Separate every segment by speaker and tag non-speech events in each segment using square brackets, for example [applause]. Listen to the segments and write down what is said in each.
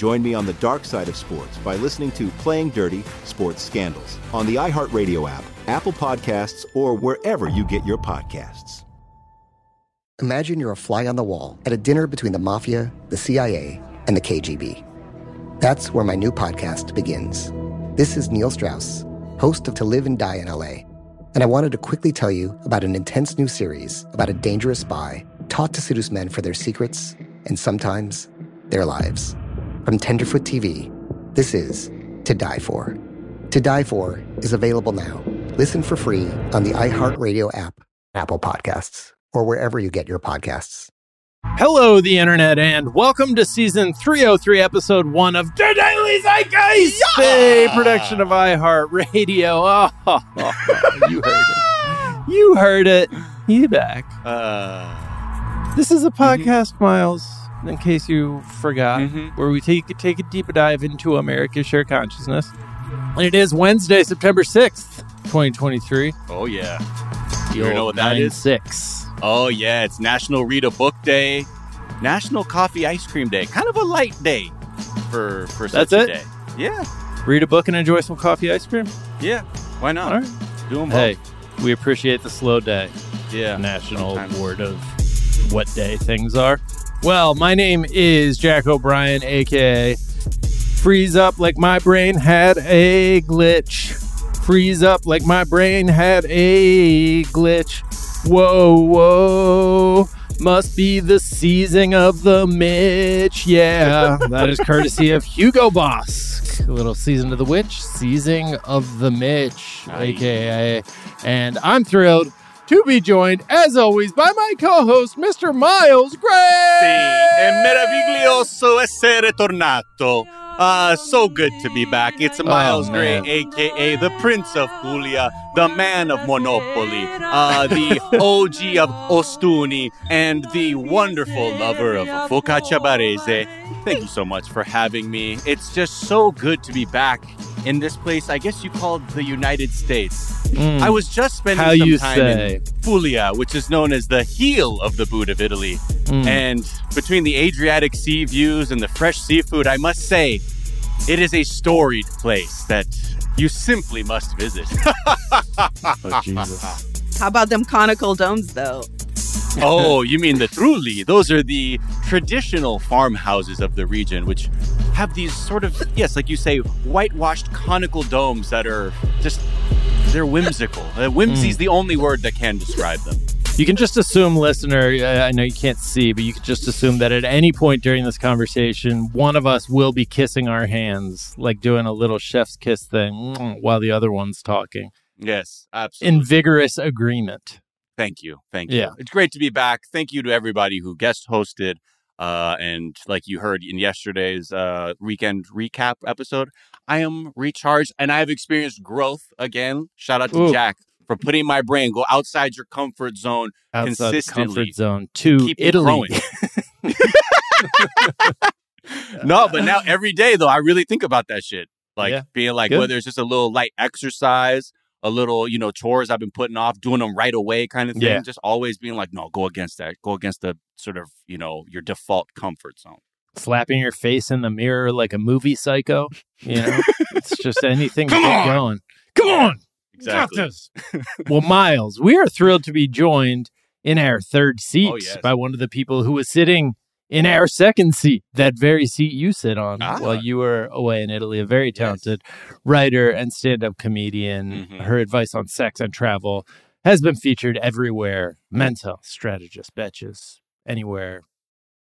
Speaker 1: Join me on the dark side of sports by listening to Playing Dirty Sports Scandals on the iHeartRadio app, Apple Podcasts, or wherever you get your podcasts.
Speaker 2: Imagine you're a fly on the wall at a dinner between the mafia, the CIA, and the KGB. That's where my new podcast begins. This is Neil Strauss, host of To Live and Die in LA, and I wanted to quickly tell you about an intense new series about a dangerous spy taught to seduce men for their secrets and sometimes their lives. From Tenderfoot TV, this is To Die For. To Die For is available now. Listen for free on the iHeartRadio app, Apple Podcasts, or wherever you get your podcasts.
Speaker 3: Hello, the internet, and welcome to season 303, episode one of The Daily Zeitgeist, a production of iHeartRadio. Oh, [laughs] you heard it. You heard it. You back.
Speaker 4: Uh,
Speaker 3: This is a podcast, Miles, in case you forgot,
Speaker 4: Mhm.
Speaker 3: where we take take a deep dive into America's shared consciousness. And it is Wednesday, September 6th, 2023.
Speaker 4: oh yeah. You know what that is?
Speaker 3: 9-6.
Speaker 4: Oh yeah. It's National Read a Book Day, National Coffee Ice Cream Day. Kind of a light day for for such
Speaker 3: That's
Speaker 4: a
Speaker 3: it?
Speaker 4: day. Yeah.
Speaker 3: Read a book and enjoy some coffee ice cream.
Speaker 4: Yeah. Why not?
Speaker 3: All right.
Speaker 4: Do them
Speaker 3: Hey, we appreciate the slow day.
Speaker 4: Yeah.
Speaker 3: National
Speaker 4: sometimes.
Speaker 3: Award of what day things are. Well, my name is Jack O'Brien, aka Freeze Up Like My Brain Had a Glitch. Freeze up like my brain had a glitch. Whoa, whoa. Must be the seizing of the Mitch. Yeah, [laughs] that is courtesy of Hugo Boss. A little season of the witch, seizing of the Mitch, aka. And I'm thrilled to be joined, as always, by my co-host, Mr. Miles Gray.
Speaker 4: Sì, è meraviglioso essere tornato. Uh, so good to be back. It's Miles
Speaker 3: Oh,
Speaker 4: Gray, aka the Prince of Puglia, the man of Monopoli, uh, the OG of Ostuni, and the wonderful lover of Focaccia Barese. Thank you so much for having me. It's just so good to be back in this place. I guess you called the United States.
Speaker 3: Mm.
Speaker 4: I was just spending
Speaker 3: How
Speaker 4: some time
Speaker 3: say.
Speaker 4: in Puglia, which is known as the heel of the boot of Italy.
Speaker 3: Mm.
Speaker 4: And between the Adriatic Sea views and the fresh seafood, I must say, it is a storied place that you simply must visit. [laughs]
Speaker 3: Oh, Jesus.
Speaker 5: How about them conical domes, though? [laughs]
Speaker 4: oh, you mean the Trulli? Those are the traditional farmhouses of the region, which have these sort of, yes, like you say, whitewashed conical domes that are just, they're whimsical. Uh, whimsy's the only word that can describe them.
Speaker 3: You can just assume, listener, I know you can't see, but you can just assume that at any point during this conversation, one of us will be kissing our hands, like doing a little chef's kiss thing while the other one's talking
Speaker 4: Yes, absolutely.
Speaker 3: in vigorous agreement.
Speaker 4: Thank you. Thank you. Yeah. It's great to be back. Thank you to everybody who guest hosted. Uh, and like you heard in yesterday's uh, weekend recap episode, I am recharged and I have experienced growth again. Shout out to
Speaker 3: Ooh.
Speaker 4: Jack for putting my brain go outside your comfort zone.
Speaker 3: Outside the comfort
Speaker 4: Consistently
Speaker 3: zone to
Speaker 4: keep
Speaker 3: Italy.
Speaker 4: growing. [laughs] no, but now every day though, I really think about that shit. Like
Speaker 3: Yeah.
Speaker 4: being like
Speaker 3: Good.
Speaker 4: whether it's just a little light exercise, a little, you know, chores I've been putting off, doing them right away kind of thing.
Speaker 3: Yeah.
Speaker 4: Just always being like, no, go against that. Go against the sort of, you know, your default comfort zone.
Speaker 3: Slapping your face in the mirror like a movie psycho. You know, it's just anything to
Speaker 4: Come on.
Speaker 3: going. Come on.
Speaker 4: Exactly.
Speaker 3: Well, Miles, we are thrilled to be joined in our third seat
Speaker 4: Oh, yes.
Speaker 3: by one of the people who was sitting in our second seat, that very seat you sit on
Speaker 4: Ah.
Speaker 3: while you were away in Italy. A very talented writer and stand up comedian.
Speaker 4: Mhm.
Speaker 3: Her advice on sex and travel has been featured everywhere. Men's health strategist, betches, anywhere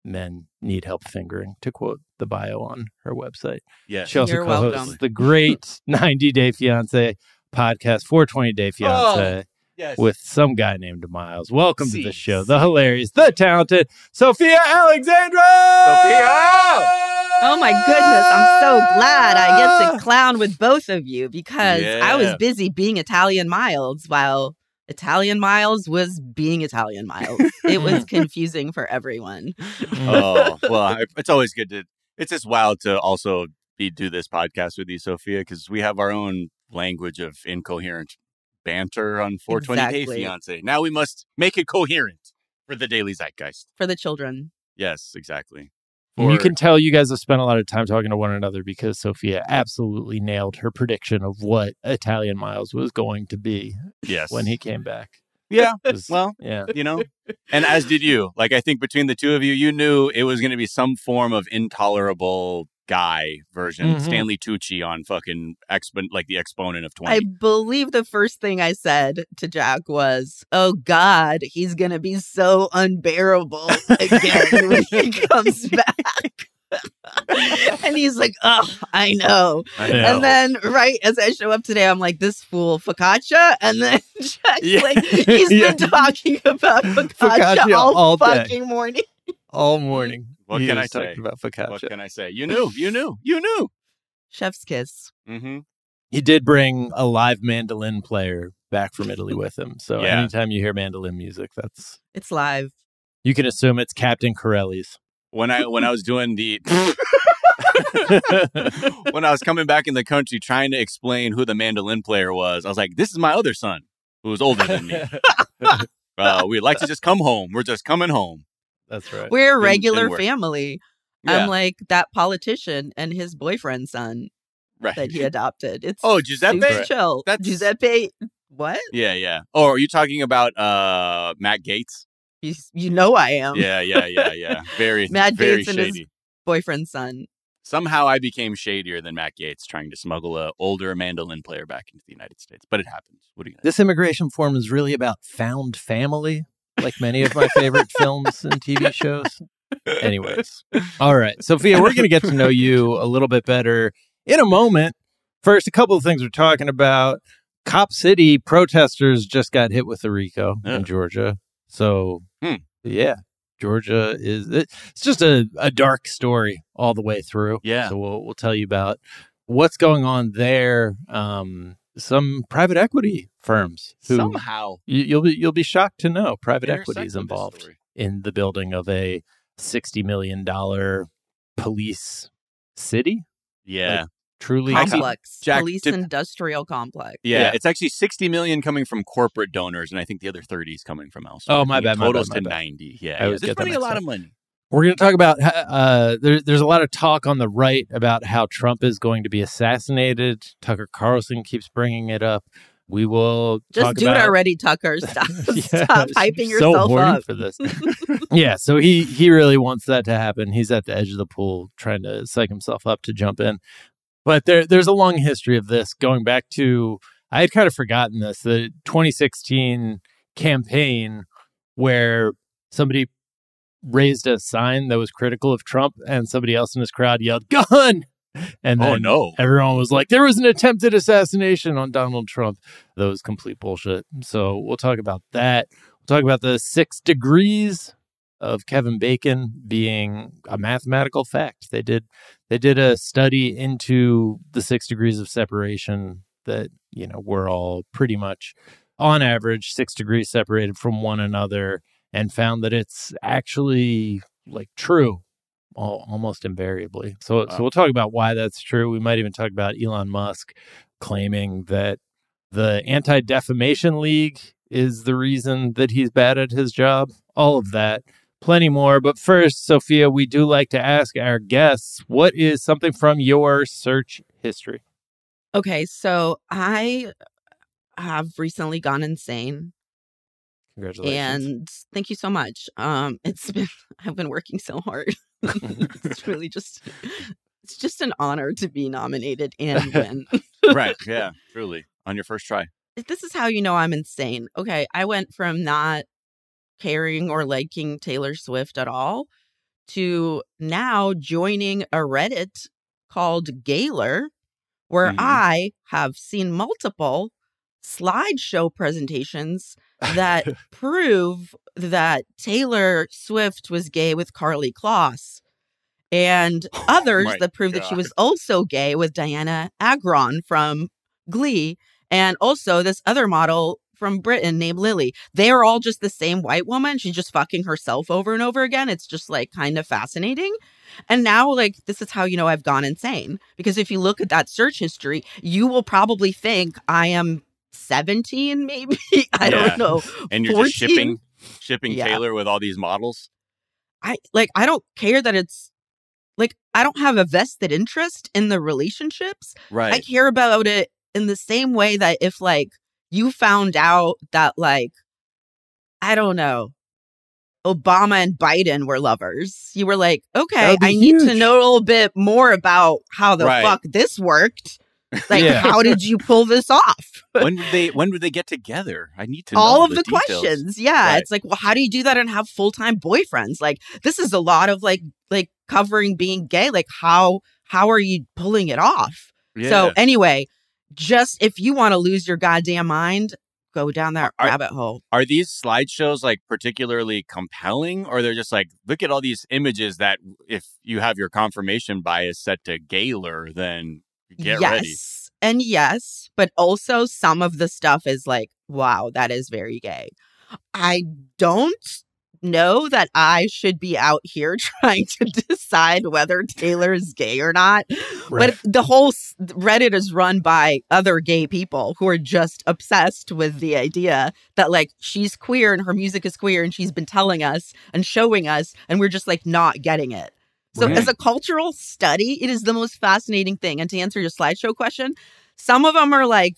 Speaker 3: men need help fingering, to quote the bio on her website.
Speaker 4: Yes.
Speaker 3: She also
Speaker 5: You're
Speaker 3: co-hosts
Speaker 5: welcome.
Speaker 3: the great [laughs] 90 Day Fiance podcast, 420 Day Fiance, oh,
Speaker 4: yes.
Speaker 3: with some guy named Miles. Welcome to the
Speaker 4: Jeez.
Speaker 3: show, the hilarious, the talented Sofiya Alexandra. Sofiya!
Speaker 5: Oh my goodness, I'm so glad I get to clown with both of you because I was busy being Italian Miles while Italian Miles was being Italian Miles. It was [laughs] confusing for everyone.
Speaker 4: oh [laughs] well, I, it's always good to. It's just wild to also be do this podcast with you, Sofiya, because we have our own language of incoherent banter on 420 Day Fiance. Now we must make it coherent for the daily zeitgeist.
Speaker 5: For the children.
Speaker 4: Yes, exactly.
Speaker 3: And you can tell you guys have spent a lot of time talking to one another because Sofiya absolutely nailed her prediction of what Italian Miles was going to be
Speaker 4: yes
Speaker 3: when he came back.
Speaker 4: yeah. [laughs]
Speaker 3: Was-
Speaker 4: Well,
Speaker 3: yeah.
Speaker 4: you know, and as did you. Like I think between the two of you, you knew it was going to be some form of intolerable guy version,
Speaker 3: Mhm.
Speaker 4: Stanley Tucci on fucking expon like the exponent of
Speaker 5: 20.
Speaker 4: I
Speaker 5: believe the first thing I said to Jack was, Oh God, he's going to be so unbearable again when he [laughs] comes back. [laughs] and he's like, Oh, I know.
Speaker 4: I
Speaker 5: And then, right as I show up today, I'm like, This fool, focaccia. And then [laughs] Jack's
Speaker 3: Yeah.
Speaker 5: like, He's
Speaker 3: Yeah.
Speaker 5: been talking about focaccia,
Speaker 3: Focaccia
Speaker 5: all,
Speaker 3: all day.
Speaker 5: fucking morning.
Speaker 3: All morning.
Speaker 4: What
Speaker 3: he
Speaker 4: can I
Speaker 3: was
Speaker 4: say?
Speaker 3: talking about focaccia.
Speaker 4: what can I say? You knew, you knew, you knew.
Speaker 5: Chef's kiss.
Speaker 4: Mm-hmm.
Speaker 3: He did bring a live mandolin player back from Italy with him. So
Speaker 4: Yeah.
Speaker 3: anytime you hear mandolin music, that's
Speaker 5: It's live.
Speaker 3: you can assume it's Captain Corelli's.
Speaker 4: When I when I was doing the [laughs] [laughs] when I was coming back in the country trying to explain who the mandolin player was, I was like, "This is my other son, who was older than me. [laughs] Uh, we'd like to just come home. We're just coming home."
Speaker 3: That's right.
Speaker 5: We're a regular
Speaker 4: didn't
Speaker 5: family.
Speaker 4: Yeah,
Speaker 5: I'm like that politician and his boyfriend's son
Speaker 4: right.
Speaker 5: that he adopted. It's
Speaker 4: Oh, Giuseppe.
Speaker 5: super chill.
Speaker 4: That's-
Speaker 5: Giuseppe. What?
Speaker 4: Yeah, yeah. Oh, are you talking about uh Matt Gaetz?
Speaker 5: You, you know I am.
Speaker 4: Yeah, yeah, yeah, yeah. Very, [laughs]
Speaker 5: Matt
Speaker 4: very
Speaker 5: Gaetz and his- Boyfriend's son.
Speaker 4: Somehow I became shadier than Matt Gaetz trying to smuggle a older mandolin player back into the United States. But it happens. What are you gonna
Speaker 3: This immigration form is really about found family, like many of my favorite films and TV shows. Anyways, all right, Sofiya, we're going to get to know you a little bit better in a moment. First, a couple of things we're talking about. Cop City protesters just got hit with the RICO in Georgia. So,
Speaker 4: Hmm.
Speaker 3: yeah, Georgia is it's just a, a dark story all the way through.
Speaker 4: Yeah.
Speaker 3: So we'll we'll tell you about what's going on there. Um, some private equity firms who
Speaker 4: Somehow
Speaker 3: you, you'll be you'll be shocked to know private equity is involved in the building of a sixty million dollar police city.
Speaker 4: Yeah.
Speaker 3: Truly,
Speaker 5: Complex.
Speaker 4: Jack,
Speaker 5: Police
Speaker 4: did-
Speaker 5: industrial complex.
Speaker 4: yeah,
Speaker 3: Yeah.
Speaker 4: It's actually 60 million coming from corporate donors, and I think the other 30 is coming from elsewhere.
Speaker 3: Oh, my bad, my
Speaker 4: totals
Speaker 3: bad, my
Speaker 4: to
Speaker 3: bad.
Speaker 4: 90. Yeah.
Speaker 3: I
Speaker 4: yeah.
Speaker 3: always
Speaker 4: They're
Speaker 3: get that
Speaker 4: spending a lot
Speaker 3: up.
Speaker 4: of money.
Speaker 3: We're going to talk about uh, there, there's a lot of talk on the right about how Trump is going to be assassinated. Tucker Carlson keeps bringing it up. We will
Speaker 5: Just
Speaker 3: talk
Speaker 5: do
Speaker 3: about
Speaker 5: it already, Tucker. [laughs] Stop,
Speaker 3: Yeah,
Speaker 5: stop hyping
Speaker 3: so
Speaker 5: yourself
Speaker 3: horny
Speaker 5: up.
Speaker 3: for this. [laughs] yeah, so he he really wants that to happen. He's at the edge of the pool trying to psych himself up to jump in. But there there's a long history of this going back to I had kind of forgotten this, the 2016 campaign where somebody raised a sign that was critical of Trump and somebody else in his crowd yelled gun and oh, then
Speaker 4: Oh, no.
Speaker 3: everyone was like there was an attempted assassination on Donald Trump. That was complete bullshit. So we'll talk about that. We'll talk about the 6 degrees of Kevin Bacon being a mathematical fact. They did they did a study into the 6 degrees of separation that, you know, we're all pretty much on average 6 degrees separated from one another and found that it's actually like true almost invariably. So
Speaker 4: Wow.
Speaker 3: so we'll talk about why that's true. We might even talk about Elon Musk claiming that the Anti-Defamation League is the reason that he's bad at his job. All of that, plenty more. But first, Sofiya, we do like to ask our guests, what is something from your search history?
Speaker 5: Okay, so I have recently gone insane.
Speaker 3: Congratulations.
Speaker 5: And thank you so much. Um, it's [laughs] been I've been working so hard. [laughs] it's really just it's just an honor to be nominated [laughs] and win.
Speaker 4: right. Yeah. Truly. On your first try.
Speaker 5: this is how you know I'm insane. Okay, I went from not caring or liking Taylor Swift at all to now joining a Reddit called Gaylor, where
Speaker 4: Mhm.
Speaker 5: I have seen multiple slideshow presentations that [laughs] prove that Taylor Swift was gay with Karlie Kloss. And oh others
Speaker 4: my
Speaker 5: that prove that she was also gay with Dianna Agron from Glee and also this other model from Britain named Lily. They are all just the same white woman. She's just fucking herself over and over again. It's just like kind of fascinating. And now, like, this is how you know I've gone insane. Because if you look at that search history, you will probably think I am 17, maybe. [laughs] I
Speaker 4: Yeah.
Speaker 5: don't know.
Speaker 4: And you're
Speaker 5: 14?
Speaker 4: just shipping shipping
Speaker 5: Yeah.
Speaker 4: Taylor with all these models.
Speaker 5: I like I don't care that it's like I don't have a vested interest in the relationships.
Speaker 4: Right.
Speaker 5: I care about it in the same way that if like you found out that like I don't know Obama and Biden were lovers, you were like, okay, I need to know a little bit more about how the
Speaker 4: Right.
Speaker 5: fuck this worked. Like,
Speaker 3: Yeah.
Speaker 5: how did you pull this off?
Speaker 4: when did they when would they get together? I need to know
Speaker 5: all of the,
Speaker 4: details.
Speaker 5: questions yeah
Speaker 4: Right.
Speaker 5: it's like well how do you do that and have full-time boyfriends like this is a lot of like like covering being gay like how how are you pulling it off
Speaker 4: Yeah.
Speaker 5: so anyway just if you want to lose your goddamn mind go down that
Speaker 4: Are-
Speaker 5: rabbit hole
Speaker 4: are these slideshows like particularly compelling or they're just like look at all these images that if you have your confirmation bias set to Gaylor then get
Speaker 5: yes
Speaker 4: ready
Speaker 5: and yes but also some of the stuff is like wow that is very gay. I don't know that i should be out here [laughs] trying to decide whether taylor is gay or not
Speaker 3: Right.
Speaker 5: but the whole reddit is run by other gay people who are just obsessed with the idea that like she's queer and her music is queer and she's been telling us and showing us and we're just like not getting it so
Speaker 4: Right.
Speaker 5: as a cultural study it is the most fascinating thing and to answer your slideshow question some of them are like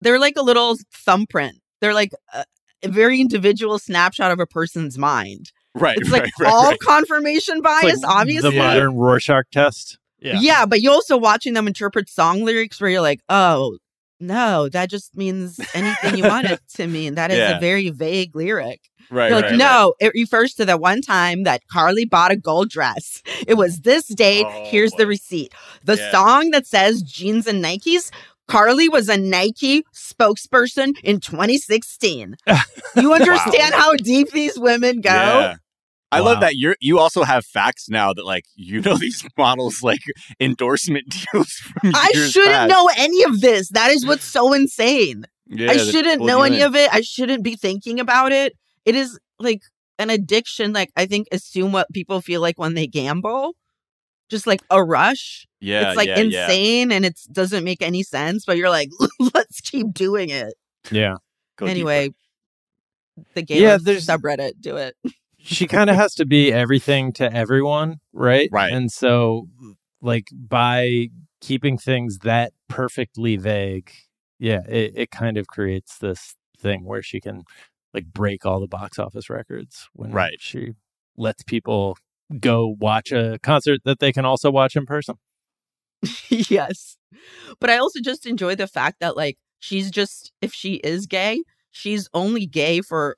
Speaker 5: they're like a little thumbprint they're like a, a very individual snapshot of a person's mind
Speaker 4: right
Speaker 5: it's like [laughs]
Speaker 4: right,
Speaker 5: all
Speaker 4: right.
Speaker 5: confirmation bias
Speaker 3: like
Speaker 5: obviously
Speaker 3: the modern Rorschach test. Yeah.
Speaker 5: yeah. but you're also watching them interpret song lyrics where you're like, oh, no, that just means anything you want it [laughs] to mean. That is
Speaker 4: Yeah.
Speaker 5: a very vague lyric.
Speaker 4: Right,
Speaker 5: you're like,
Speaker 4: right, right.
Speaker 5: no, it refers to the one time that Karlie bought a gold dress. It was this date.
Speaker 4: Oh,
Speaker 5: Here's the receipt. The
Speaker 4: Yeah.
Speaker 5: song that says jeans and Nikes. Karlie was a Nike spokesperson in 2016. [laughs] You understand how deep these women go?
Speaker 4: Yeah. I
Speaker 3: Wow.
Speaker 4: love that you're you also have facts now that like you know [laughs] these models like endorsement [laughs] deals from
Speaker 5: I
Speaker 4: years
Speaker 5: shouldn't
Speaker 4: past.
Speaker 5: know any of this. That is what's so insane.
Speaker 4: Yeah,
Speaker 5: I shouldn't know any
Speaker 4: in.
Speaker 5: of it. I shouldn't be thinking about it. It is like an addiction. Like I think assume what people feel like when they gamble, just like a rush.
Speaker 4: Yeah,
Speaker 5: it's like
Speaker 4: yeah, yeah.
Speaker 5: insane and it doesn't make any sense. But you're like, [laughs] let's keep doing it
Speaker 3: Yeah.
Speaker 4: Go deeper.
Speaker 5: anyway. The
Speaker 3: Yeah,
Speaker 5: Gaylor
Speaker 3: there's-
Speaker 5: subreddit, do it.
Speaker 3: she kind of [laughs] has to be everything to everyone, right?
Speaker 4: Right.
Speaker 3: And so, like, by keeping things that perfectly vague, yeah, it, it kind of creates this thing where she can like break all the box office records when
Speaker 4: Right.
Speaker 3: she lets people go watch a concert that they can also watch in person. [laughs]
Speaker 5: yes. But I also just enjoy the fact that like she's just if she is gay, she's only gay for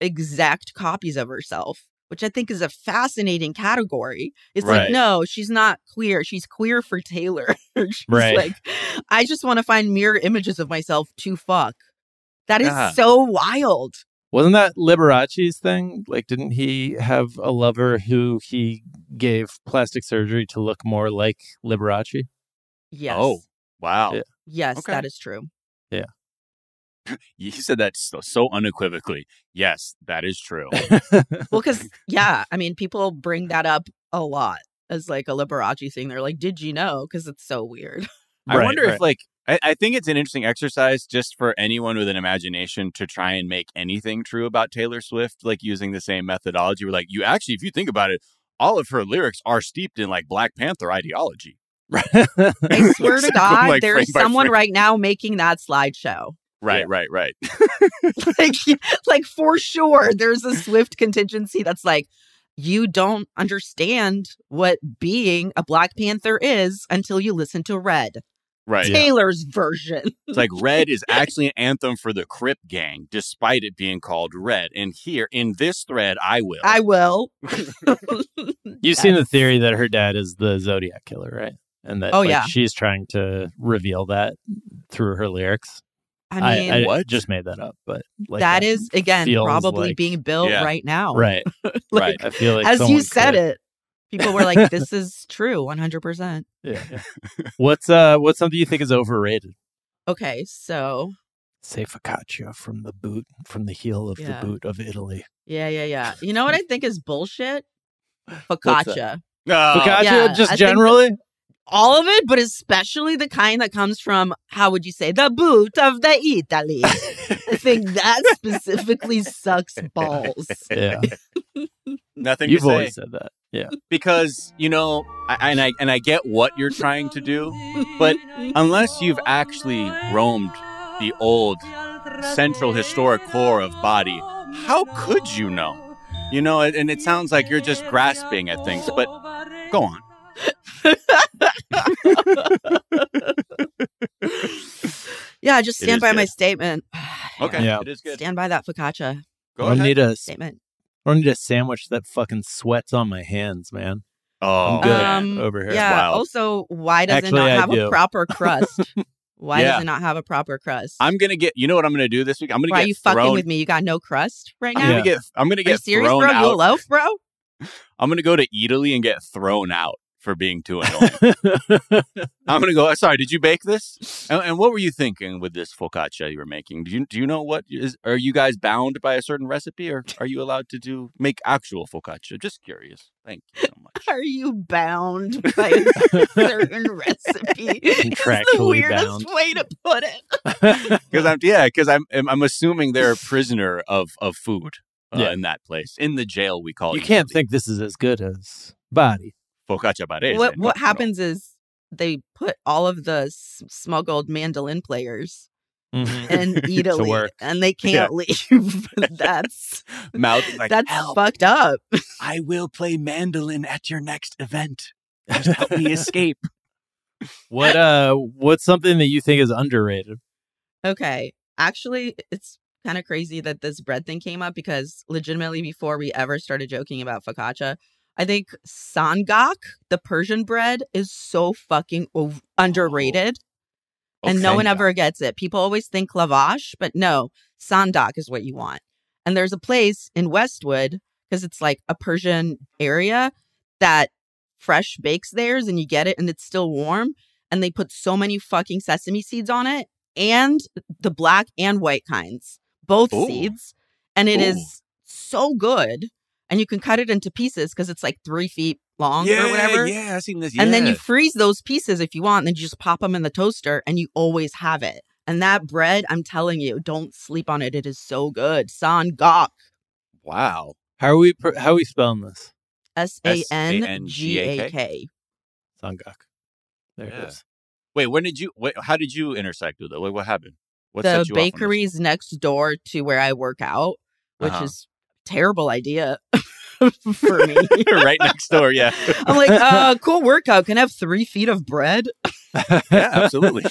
Speaker 5: exact copies of herself, which I think is a fascinating category. It's like no, she's not queer. She's queer for Taylor. [laughs] she's
Speaker 3: Right.
Speaker 5: like I just want to find mirror images of myself to fuck. That is
Speaker 4: Yeah.
Speaker 5: so wild.
Speaker 3: Wasn't that Liberace's thing? Like, didn't he have a lover who he gave plastic surgery to look more like Liberace?
Speaker 5: Yes.
Speaker 4: Oh, wow.
Speaker 3: Yeah.
Speaker 5: Yes,
Speaker 4: Okay.
Speaker 5: that is true. Yeah. [laughs]
Speaker 4: You said that so, so unequivocally. Yes, that is true. [laughs]
Speaker 5: Well, because yeah, I mean, people bring that up a lot as like a Liberace thing. They're like, "Did you know?" Because it's so weird.
Speaker 4: I
Speaker 3: Right,
Speaker 4: wonder
Speaker 3: right.
Speaker 4: if like I, I think it's an interesting exercise just for anyone with an imagination to try and make anything true about Taylor Swift, like using the same methodology. Where like you actually, if you think about it, all of her lyrics are steeped in like Black Panther ideology. [laughs]
Speaker 5: I swear to [laughs] God,
Speaker 4: like
Speaker 5: there's someone right now making that slideshow.
Speaker 4: Right,
Speaker 3: Yeah.
Speaker 4: right, right. [laughs]
Speaker 5: like like for sure there's a swift contingency that's like you don't understand what being a black panther is until you listen to red
Speaker 4: Right.
Speaker 5: taylor's version
Speaker 4: It's like [laughs] Red is actually an anthem for the Crip Gang, despite it being called Red. And here in this thread, I will.
Speaker 5: i will [laughs]
Speaker 3: You've seen the theory that her dad is the Zodiac killer, right? And that
Speaker 5: Oh,
Speaker 3: like,
Speaker 5: yeah.
Speaker 3: she's trying to reveal that through her lyrics.
Speaker 5: i mean
Speaker 3: I,
Speaker 4: What?
Speaker 3: just made that up, but like
Speaker 5: that is again probably
Speaker 3: like-
Speaker 5: being built
Speaker 4: Yeah.
Speaker 5: right now
Speaker 3: right. [laughs]
Speaker 4: right.
Speaker 3: I feel like
Speaker 5: as you said
Speaker 3: could-
Speaker 5: it people were like this is true 100% [laughs]
Speaker 3: Yeah. what's uh what's something you think is overrated?
Speaker 5: okay so
Speaker 3: Say focaccia from the boot from the heel of
Speaker 5: Yeah.
Speaker 3: the boot of Italy.
Speaker 5: yeah yeah yeah you know what i think is bullshit
Speaker 3: that?
Speaker 5: focaccia
Speaker 3: Focaccia
Speaker 5: yeah, I
Speaker 3: just
Speaker 5: think
Speaker 3: generally?
Speaker 5: All of it, but especially the kind that comes from how would you say the boot of the Italy. I think that [laughs] specifically sucks balls.
Speaker 3: yeah.
Speaker 4: nothing
Speaker 3: You've
Speaker 4: to say.
Speaker 3: always said that. Yeah.
Speaker 4: because you know, I, and I and I get what you're trying to do, but unless you've actually roamed the old central historic core of Bari, how could you know? You know, and and it sounds like you're just grasping at things, but go on. [laughs]
Speaker 5: yeah, just stand
Speaker 4: is
Speaker 5: by my statement. [sighs]
Speaker 4: Okay,
Speaker 3: Yeah.
Speaker 4: it is good.
Speaker 5: Stand by that focaccia
Speaker 4: Go
Speaker 3: I
Speaker 4: ahead.
Speaker 3: need a
Speaker 5: statement.
Speaker 3: I need a sandwich that fucking sweats on my hands, man.
Speaker 4: oh,
Speaker 3: I'm good
Speaker 5: Um,
Speaker 3: over here.
Speaker 5: Yeah.
Speaker 4: Wow.
Speaker 5: Also, why does
Speaker 3: Actually,
Speaker 5: it not
Speaker 3: I
Speaker 5: have
Speaker 3: do.
Speaker 5: a proper crust? [laughs] Why
Speaker 4: Yeah.
Speaker 5: does it not have a proper crust?
Speaker 4: I'm gonna get. You know what I'm gonna do this week? I'm gonna
Speaker 5: why are
Speaker 4: get
Speaker 5: you fucking with me? You got no crust right now.
Speaker 3: I'm
Speaker 4: gonna get. I'm gonna
Speaker 5: Are you
Speaker 4: get
Speaker 5: serious,
Speaker 4: thrown
Speaker 5: bro?
Speaker 4: out.
Speaker 5: You a loaf, bro?
Speaker 4: I'm gonna go to Italy and get thrown out for being too [laughs] annoying. I'm gonna go. Sorry, did you bake this? And, and what were you thinking with this focaccia you were making? Do you do you know what is? Are you guys bound by a certain recipe, or are you allowed to do make actual focaccia? Just curious. Thank you so much.
Speaker 5: Are you bound by a certain [laughs] recipe? It's the weirdest
Speaker 3: bound.
Speaker 5: way to put it. [laughs]
Speaker 4: Because I'm yeah, because I'm I'm I'm assuming they're a prisoner of of food. Uh,
Speaker 3: Yeah.
Speaker 4: in that place, in the jail we call
Speaker 3: you
Speaker 4: it.
Speaker 3: You can't think this is as good as Bari.
Speaker 4: Focaccia barese.
Speaker 5: what what
Speaker 4: no.
Speaker 5: happens is they put all of the s- smuggled mandolin players
Speaker 3: Mm-hmm.
Speaker 5: in [laughs] Italy,
Speaker 3: work.
Speaker 5: and they can't [laughs] leave. that's [laughs]
Speaker 4: Mouth like
Speaker 5: that's
Speaker 4: "Help,
Speaker 5: fucked up.
Speaker 4: I will play mandolin at your next event. Just help me escape.
Speaker 3: What uh what's something that you think is underrated?
Speaker 5: Okay, actually, it's kind of crazy that this bread thing came up because legitimately before we ever started joking about focaccia. I think sangak, the Persian bread, is so fucking ov- oh. underrated. and no one ever gets it. People always think lavash, but no, sangak is what you want. And there's a place in Westwood because it's like a Persian area that fresh bakes theirs and you get it and it's still warm. And they put so many fucking sesame seeds on it and the black and white kinds, both
Speaker 4: Ooh.
Speaker 5: seeds. And it is
Speaker 4: Ooh.
Speaker 5: so good. And you can cut it into pieces because it's like three feet long
Speaker 4: yeah,
Speaker 5: or whatever.
Speaker 4: Yeah, I've seen this.
Speaker 5: And then you freeze those pieces if you want, and then you just pop them in the toaster and you always have it. And that bread, I'm telling you, don't sleep on it. It is so good. San Gok.
Speaker 4: wow.
Speaker 3: How are we pr- how are we spelling this?
Speaker 5: S A N G A K.
Speaker 3: Sangak. There
Speaker 4: Yeah.
Speaker 3: it is.
Speaker 4: Wait, when did you? Wait, how did you intersect with it? Wait, what happened? What
Speaker 5: The
Speaker 4: set you off on this?
Speaker 5: bakery's next door to where I work out, which
Speaker 4: Uh-huh.
Speaker 5: is terrible idea [laughs] for me. [laughs]
Speaker 4: right next door. Yeah,
Speaker 5: I'm like, uh, cool workout. Can I have three feet of bread? [laughs]
Speaker 4: yeah, absolutely.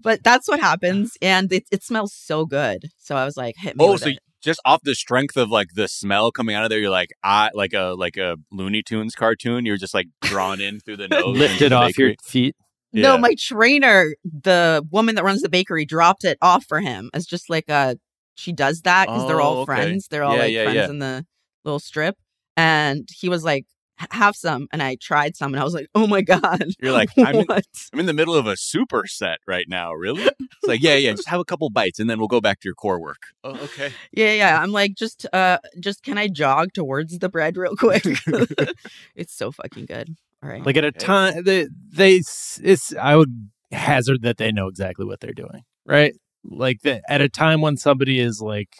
Speaker 5: but that's what happens. And it, it smells so good. So I was like, hit me
Speaker 4: Oh,
Speaker 5: with
Speaker 4: so
Speaker 5: it.
Speaker 4: just off the strength of like the smell coming out of there, you're like, I like a like a Looney Tunes cartoon. You're just like drawn in through the nose,
Speaker 3: Lift
Speaker 4: into
Speaker 3: it off your
Speaker 4: bakery.
Speaker 3: feet.
Speaker 5: No, my trainer, the woman that runs the bakery, dropped it off for him as just like a. She does that because they're
Speaker 4: Oh,
Speaker 5: all
Speaker 4: okay.
Speaker 5: friends. They're all
Speaker 4: Yeah,
Speaker 5: like
Speaker 4: yeah,
Speaker 5: friends
Speaker 4: yeah.
Speaker 5: in the little strip. And he was like, "Have some," and I tried some, and I was like, "Oh my [laughs] god!"
Speaker 4: You're like, [laughs] I'm in. I'm in the middle of a superset right now. Really? It's like, yeah, yeah. Just have a couple bites, and then we'll go back to your core work. Oh, okay.
Speaker 5: Yeah, yeah. I'm like, just, uh, just can I jog towards the bread real quick? [laughs] it's so fucking good. All right.
Speaker 3: Like at a time they they it's I would hazard that they know exactly what they're doing, right? Like that at a time when somebody is like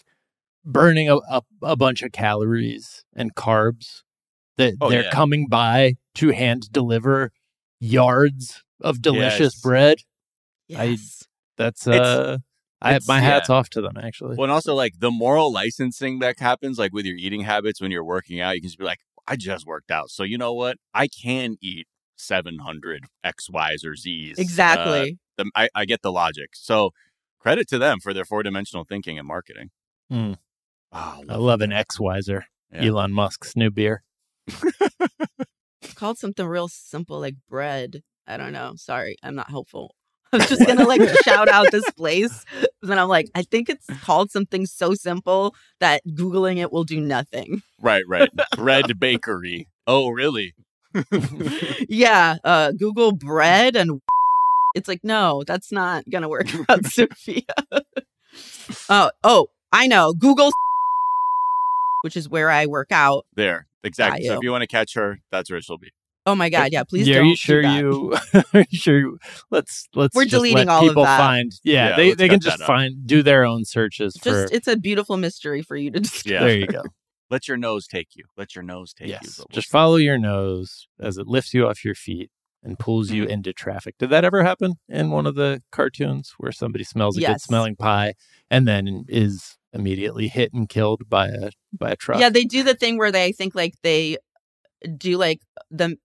Speaker 3: burning a, a, a bunch of calories and carbs that
Speaker 4: Oh,
Speaker 3: they're
Speaker 4: yeah.
Speaker 3: coming by to hand deliver yards of delicious
Speaker 4: Yes.
Speaker 3: bread. I-
Speaker 5: yes.
Speaker 3: That's
Speaker 4: It's-
Speaker 3: uh I
Speaker 4: It's-
Speaker 3: my hat's
Speaker 4: yeah.
Speaker 3: off to them actually.
Speaker 4: Well, and also like the moral licensing that happens, like with your eating habits when you're working out, you can just be like, I just worked out, so you know what? I can eat 700 X, Y's, or Z's. Uh,
Speaker 5: Exactly.
Speaker 4: the, I, I get the logic. So credit to them for their four dimensional thinking and marketing.
Speaker 3: Mm.
Speaker 4: Oh,
Speaker 3: I love an X Wiser.
Speaker 4: Yeah.
Speaker 3: Elon Musk's new beer.
Speaker 5: It's called something real simple like bread. I don't know. Sorry, I'm not helpful. [laughs] I was just gonna like shout out this [laughs] place. But then I'm like, I think it's called something so simple that Googling it will do nothing.
Speaker 4: Right, right. Bread [laughs] Bakery. Oh, really?
Speaker 5: yeah. Uh Google bread and it's like, no, that's not gonna work [laughs] out, Sofiya. Oh, oh, I know. Google [laughs] which is where I work out.
Speaker 4: There. Exactly. So if you want to catch her, that's where she'll be.
Speaker 5: Oh my god, yeah, please
Speaker 3: yeah,
Speaker 5: don't
Speaker 3: are you sure you [laughs] are you sure you, let's let's
Speaker 5: We're
Speaker 3: just
Speaker 5: deleting
Speaker 3: let
Speaker 5: all of
Speaker 3: people
Speaker 5: that.
Speaker 3: find yeah,
Speaker 4: Yeah,
Speaker 3: they they can just find do their own searches
Speaker 5: just
Speaker 3: for
Speaker 5: it's a beautiful mystery for you to discover.
Speaker 4: Yeah.
Speaker 3: there you go.
Speaker 4: Let your nose take you. Let your nose take you.
Speaker 3: yes.
Speaker 4: Bubbles.
Speaker 3: Just follow your nose as it lifts you off your feet and pulls you
Speaker 4: Mhm.
Speaker 3: into traffic. Did that ever happen in one of the cartoons where somebody smells a good smelling pie and then is immediately hit and killed by a by a truck?
Speaker 5: Yeah, they do the thing where they think like they do like the.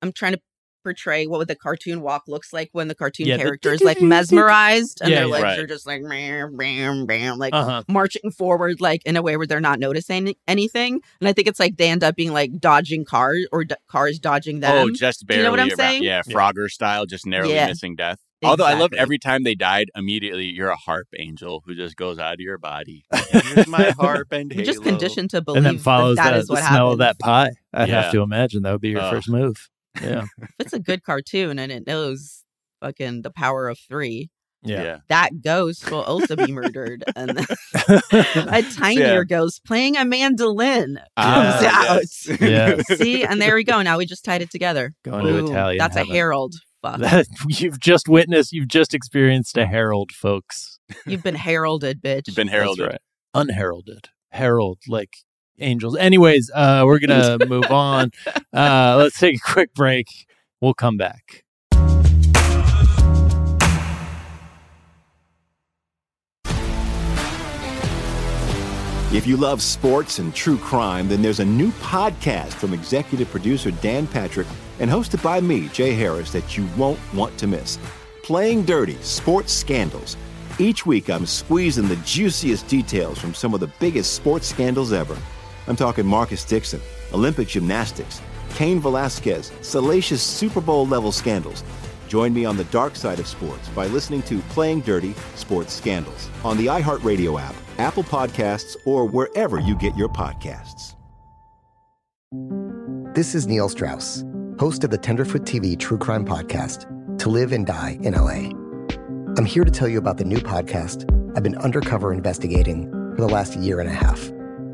Speaker 5: I'm trying to portray what the cartoon walk looks like when the cartoon
Speaker 3: Yeah, the
Speaker 5: character is like [laughs] mesmerized and
Speaker 3: Yeah,
Speaker 5: their
Speaker 3: yeah.
Speaker 5: legs
Speaker 4: Right.
Speaker 5: are just like bam, bam, bam, like
Speaker 3: Uh-huh.
Speaker 5: marching forward like in a way where they're not noticing anything. And I think it's like they end up being like dodging cars or d- cars dodging them.
Speaker 4: Oh, just
Speaker 5: Do
Speaker 4: barely.
Speaker 5: you know what I'm
Speaker 4: around-
Speaker 5: saying?
Speaker 4: Yeah,
Speaker 3: Yeah.
Speaker 4: Frogger style, just narrowly
Speaker 5: Yeah.
Speaker 4: missing death. Although I loved every time they died, immediately you're a harp angel who just goes out of your body. [laughs] Here's my harp and
Speaker 5: You're just conditioned to believe
Speaker 3: and then follows
Speaker 5: that, that
Speaker 3: the,
Speaker 5: is
Speaker 3: the
Speaker 5: what
Speaker 3: smell
Speaker 5: happens.
Speaker 3: of that pie. I'd
Speaker 4: Yeah.
Speaker 3: have to imagine that would be your
Speaker 4: Ugh.
Speaker 3: first move. Yeah. [laughs]
Speaker 5: If it's a good cartoon and it knows fucking the power of three,
Speaker 3: Yeah.
Speaker 5: that ghost will also be murdered. And [laughs] a [laughs] tinier ghost playing a mandolin comes ah, out.
Speaker 4: yes.
Speaker 3: Yeah.
Speaker 5: See, and there we go. Now we just tied it together.
Speaker 3: Going to Italian.
Speaker 5: That's
Speaker 3: heaven.
Speaker 5: a herald. Fuck.
Speaker 3: That you've just witnessed, you've just experienced a herald, folks.
Speaker 5: You've been heralded, bitch.
Speaker 4: You've been heralded.
Speaker 3: right. Unheralded. Herald, like angels. Anyways, uh, we're gonna [laughs] move on. Uh, let's take a quick break. We'll come back.
Speaker 1: If you love sports and true crime, then there's a new podcast from executive producer Dan Patrick and hosted by me, Jay Harris, that you won't want to miss. Playing Dirty Sports Scandals. Each week, I'm squeezing the juiciest details from some of the biggest sports scandals ever. I'm talking Marcus Dixon, Olympic gymnastics, Cain Velasquez, salacious Super Bowl level scandals. Join me on the dark side of sports by listening to Playing Dirty Sports Scandals on the iHeartRadio app, Apple Podcasts, or wherever you get your podcasts.
Speaker 2: This is Neil Strauss, host of the Tenderfoot TV True Crime Podcast, To Live and Die in LA. I'm here to tell you about the new podcast I've been undercover investigating for the last year and a half.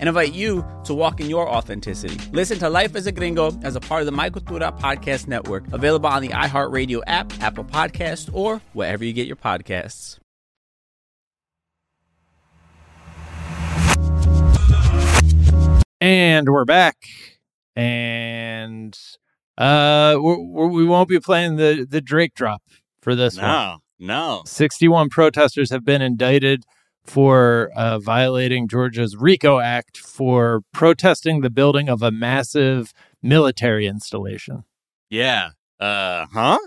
Speaker 6: and invite you to walk in your authenticity. Listen to Life as a Gringo as a part of the My Cultura Podcast Network, available on the iHeartRadio app, Apple Podcast, or wherever you get your podcasts.
Speaker 3: And we're back. And uh we're, we're, won't be playing the the Drake drop for this one.
Speaker 4: No, no.
Speaker 3: 61 protesters have been indicted for uh, violating Georgia's RICO Act for protesting the building of a massive military installation.
Speaker 4: Yeah. Uh huh?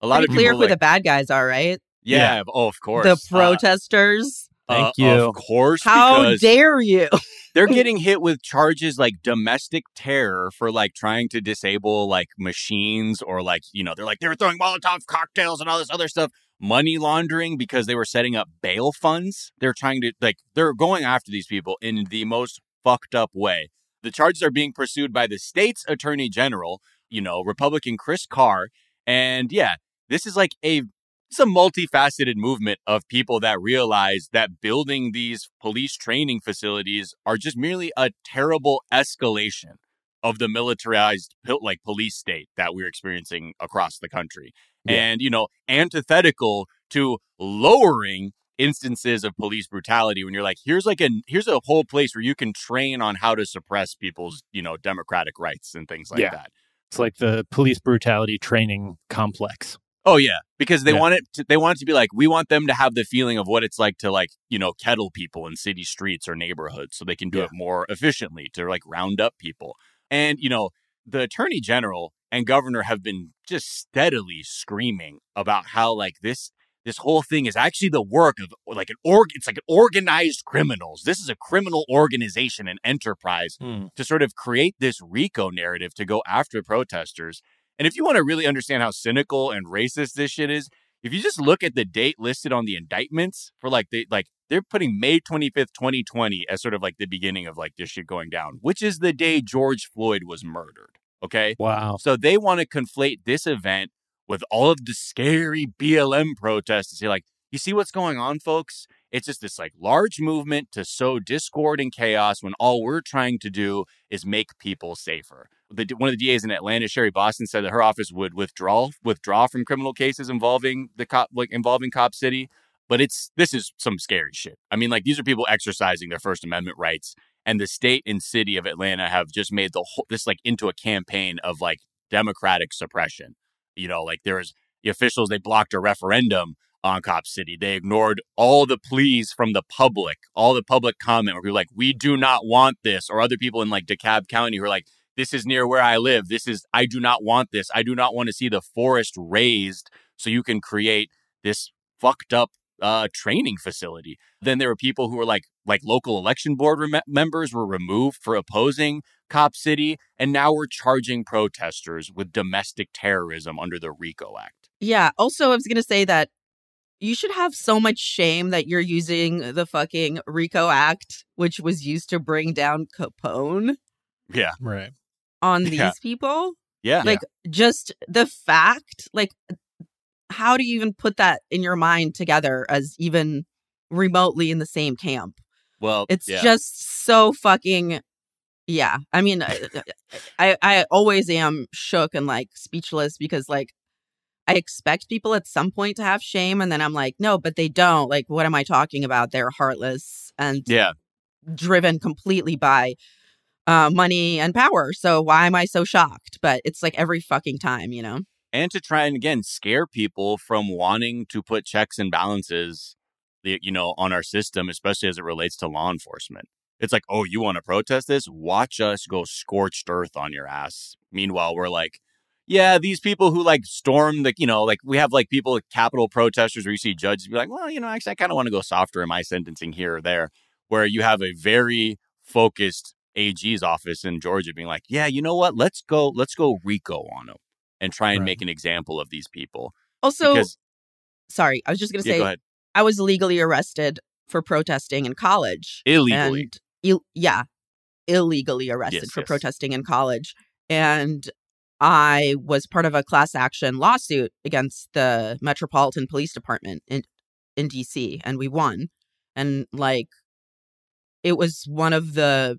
Speaker 4: A lot
Speaker 5: Pretty
Speaker 4: of
Speaker 5: clear
Speaker 4: people
Speaker 5: who
Speaker 4: like,
Speaker 5: the bad guys are, right?
Speaker 4: yeah, oh of course.
Speaker 5: The
Speaker 4: Uh,
Speaker 5: protesters.
Speaker 3: Thank
Speaker 4: uh,
Speaker 3: you.
Speaker 4: Of course,
Speaker 5: How dare you? [laughs]
Speaker 4: they're getting hit with charges like domestic terror for like trying to disable like machines or like you know they're like they were throwing Molotov cocktails and all this other stuff. Money laundering because they were setting up bail funds. They're trying to like they're going after these people in the most fucked up way. The charges are being pursued by the state's attorney general, you know, Republican Chris Carr, and yeah, this is like a it's a multifaceted movement of people that realize that building these police training facilities are just merely a terrible escalation of the militarized like police state that we're experiencing across the country
Speaker 3: Yeah.
Speaker 4: and you know antithetical to lowering instances of police brutality when you're like here's like a here's a whole place where you can train on how to suppress people's you know democratic rights and things like
Speaker 3: Yeah.
Speaker 4: that
Speaker 3: It's like the police brutality training complex.
Speaker 4: Oh yeah, because they
Speaker 3: Yeah.
Speaker 4: want it. To, they want it to be like we want them to have the feeling of what it's like to like you know kettle people in city streets or neighborhoods, so they can do
Speaker 3: Yeah.
Speaker 4: it more efficiently to like round up people. And you know the attorney general and governor have been just steadily screaming about how like this this whole thing is actually the work of like an org. It's like an organized criminals. This is a criminal organization and enterprise hmm. to sort of create this RICO narrative to go after protesters. And if you want to really understand how cynical and racist this shit is, if you just look at the date listed on the indictments for like the like they're putting May 25th, 2020 as sort of like the beginning of like this shit going down, which is the day George Floyd was murdered. Okay?
Speaker 3: Wow.
Speaker 4: So they want to conflate this event with all of the scary BLM protests to say, like, you see what's going on, folks? It's just this like large movement to sow discord and chaos when all we're trying to do is make people safer. The, one of the DAs in Atlanta, Sherry Boston, said that her office would withdraw withdraw from criminal cases involving the cop like involving Cop City. But it's this is some scary shit. I mean, like these are people exercising their First Amendment rights, and the state and city of Atlanta have just made the whole this like into a campaign of like democratic suppression. You know, like there was the officials they blocked a referendum on Cop City. They ignored all the pleas from the public, all the public comment where people were like, we do not want this, or other people in like DeKalb County who are like, this is near where I live. This is I do not want this. I do not want to see the forest raised so you can create this fucked up uh, training facility. Then there were people who were like like local election board rem- members were removed for opposing Cop City, and now we're charging protesters with domestic terrorism under the RICO Act.
Speaker 5: Yeah. Also, I was going to say that you should have so much shame that you're using the fucking RICO Act, which was used to bring down Capone
Speaker 4: Yeah,
Speaker 3: Right.
Speaker 5: on these
Speaker 4: Yeah.
Speaker 5: people.
Speaker 4: yeah,
Speaker 5: Like, just the fact, like, how do you even put that in your mind together as even remotely in the same camp?
Speaker 4: Well,
Speaker 5: It's
Speaker 4: yeah.
Speaker 5: just so fucking. Yeah, I mean, I, I I always am shook and like speechless because like I expect people at some point to have shame, and then I'm like, no, but they don't. Like, what am I talking about? They're heartless and
Speaker 4: yeah.
Speaker 5: driven completely by uh, money and power. So why am I so shocked? But it's like every fucking time, you know.
Speaker 4: And to try and again scare people from wanting to put checks and balances you know on our system especially as it relates to law enforcement. It's like oh you want to protest this? Watch us go scorched earth on your ass. Meanwhile we're like yeah these people who like storm the you know like we have like people capital protesters where you see judges be like well you know actually i kind of want to go softer in my sentencing here or there where you have a very focused AG's office in Georgia being like, yeah, you know what? Let's go, let's go RICO on them and try and
Speaker 3: Right.
Speaker 4: make an example of these people.
Speaker 5: Also,
Speaker 4: Because-
Speaker 5: sorry, I was just going to
Speaker 4: Yeah,
Speaker 5: say
Speaker 4: go.
Speaker 5: I was legally arrested for protesting in college.
Speaker 4: Illegally.
Speaker 5: And, yeah, illegally arrested
Speaker 4: Yes,
Speaker 5: for
Speaker 4: yes.
Speaker 5: protesting in college. And I was part of a class action lawsuit against the Metropolitan Police Department in, in DC, and we won. And like, it was one of the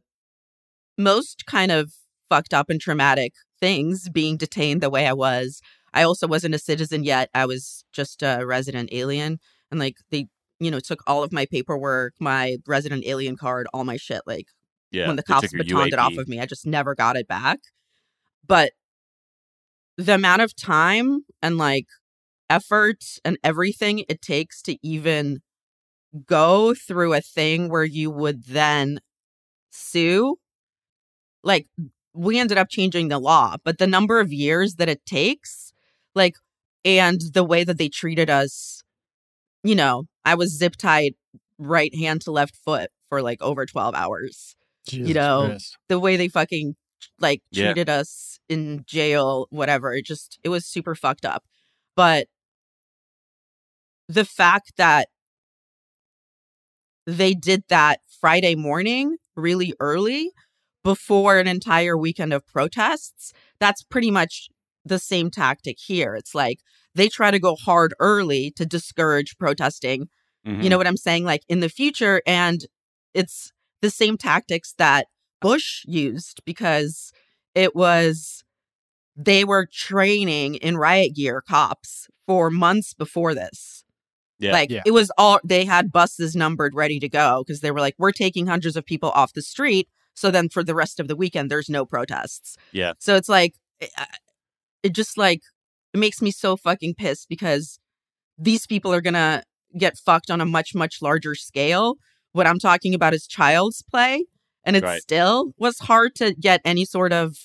Speaker 5: most kind of fucked up and traumatic things being detained the way I was. I also wasn't a citizen yet. I was just a resident alien. And like, they, you know, took all of my paperwork, my resident alien card, all my shit. Like,
Speaker 4: Yeah.
Speaker 5: when the cops batoned it off of me. I just never got it back. But the amount of time and like effort and everything it takes to even go through a thing where you would then sue, like we ended up changing the law, but the number of years that it takes, like, and the way that they treated us, you know, I was zip tied right hand to left foot for like over 12 hours
Speaker 3: Jesus
Speaker 5: know,
Speaker 3: Christ.
Speaker 5: the way they fucking like
Speaker 4: Yeah.
Speaker 5: treated us in jail, whatever. It just it was super fucked up. But the fact that they did that Friday morning really early before an entire weekend of protests, that's pretty much the same tactic here. It's like they try to go hard early to discourage protesting
Speaker 4: Mhm.
Speaker 5: you know what I'm saying? Like in the future. And it's the same tactics that Bush used because it was, they were training in riot gear cops for months before this.
Speaker 4: Yeah.
Speaker 5: Like
Speaker 3: Yeah.
Speaker 5: it was all, they had buses numbered ready to go because they were like, we're taking hundreds of people off the street. So then for the rest of the weekend, there's no protests.
Speaker 4: Yeah.
Speaker 5: So it's like, eh, it, it just like, it makes me so fucking pissed because these people are gonna get fucked on a much much larger scale what i'm talking about is child's play and it
Speaker 4: Right.
Speaker 5: still was hard to get any sort of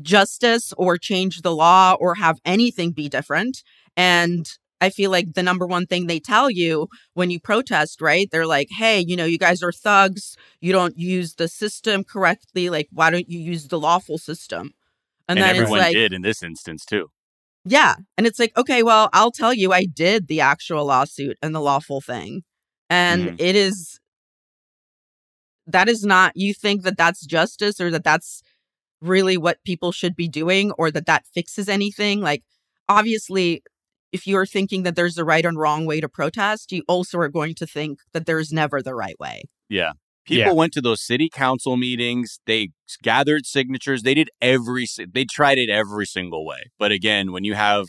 Speaker 5: justice or change the law or have anything be different and i feel like the number one thing they tell you when you protest right they're like hey you know you guys are thugs you don't use the system correctly like why don't you use the lawful system
Speaker 4: And,
Speaker 5: then
Speaker 4: everyone
Speaker 5: like
Speaker 4: did in this instance too.
Speaker 5: yeah. And it's like, okay, well, I'll tell you, I did the actual lawsuit and the lawful thing. And
Speaker 4: Mhm.
Speaker 5: it is, that is not, you think that that's justice or that that's really what people should be doing or that that fixes anything. Like, obviously, if you're thinking that there's a right and wrong way to protest, you also are going to think that there's never the right way.
Speaker 4: Yeah. People
Speaker 3: Yeah.
Speaker 4: went to those city council meetings. They gathered signatures. They did every, they tried it every single way. But again, when you have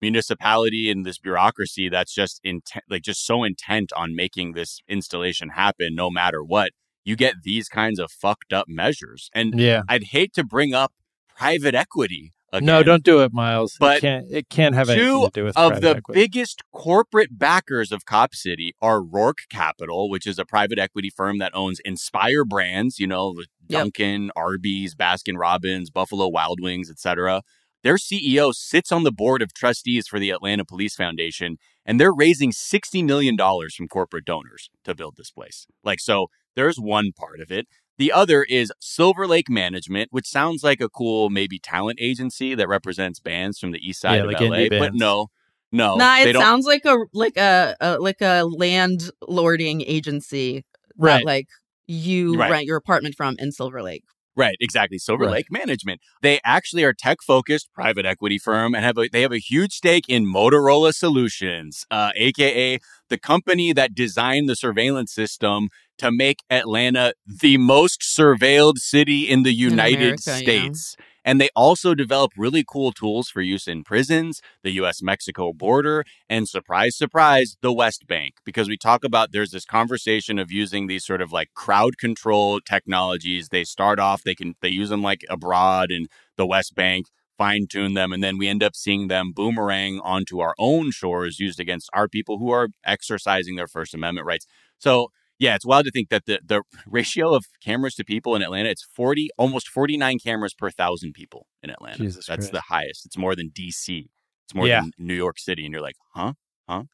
Speaker 4: municipality and this bureaucracy that's just intent, like just so intent on making this installation happen, no matter what, you get these kinds of fucked up measures. And
Speaker 3: Yeah.
Speaker 4: I'd hate to bring up private equity again.
Speaker 3: No, don't do it, Miles.
Speaker 4: But
Speaker 3: it can't, it can't have anything
Speaker 4: Two
Speaker 3: to do with
Speaker 4: of
Speaker 3: private
Speaker 4: the
Speaker 3: equity.
Speaker 4: biggest corporate backers of Cop City are Roark Capital, which is a private equity firm that owns Inspire brands, you know,
Speaker 5: Yep.
Speaker 4: Dunkin', Arby's, Baskin Robbins, Buffalo Wild Wings, etc. Their CEO sits on the board of trustees for the Atlanta Police Foundation, and they're raising $60 million from corporate donors to build this place. Like, so there's one part of it. The other is Silver Lake Management, which sounds like a cool, maybe talent agency that represents bands from the east side
Speaker 3: Yeah,
Speaker 4: of
Speaker 3: like
Speaker 4: LA.
Speaker 3: indie
Speaker 4: But
Speaker 3: bands.
Speaker 4: no, no,
Speaker 5: nah, it
Speaker 4: don't.
Speaker 5: sounds like a like a, a like a landlording agency
Speaker 3: right.
Speaker 5: that like you
Speaker 4: Right.
Speaker 5: rent your apartment from in Silver Lake.
Speaker 4: Right, exactly. Silver
Speaker 3: Right.
Speaker 4: Lake Management. They actually are tech focused private equity firm and have a, they have a huge stake in Motorola Solutions, uh, aka the company that designed the surveillance system to make Atlanta the most surveilled city in the United
Speaker 5: America, yeah.
Speaker 4: States. And they also develop really cool tools for use in prisons, the US Mexico border, and surprise, surprise, the West Bank. Because we talk about there's this conversation of using these sort of like crowd control technologies. They start off, they can, they use them like abroad in the West Bank, fine tune them, and then we end up seeing them boomerang onto our own shores used against our people who are exercising their First Amendment rights. So, yeah, it's wild to think that the, the ratio of cameras to people in Atlanta, it's 40, almost 49 cameras per thousand people in Atlanta.
Speaker 3: Jesus
Speaker 4: That's
Speaker 3: Christ.
Speaker 4: the highest. It's more than DC. It's more
Speaker 3: Yeah.
Speaker 4: than New York City. And you're like, huh? Huh.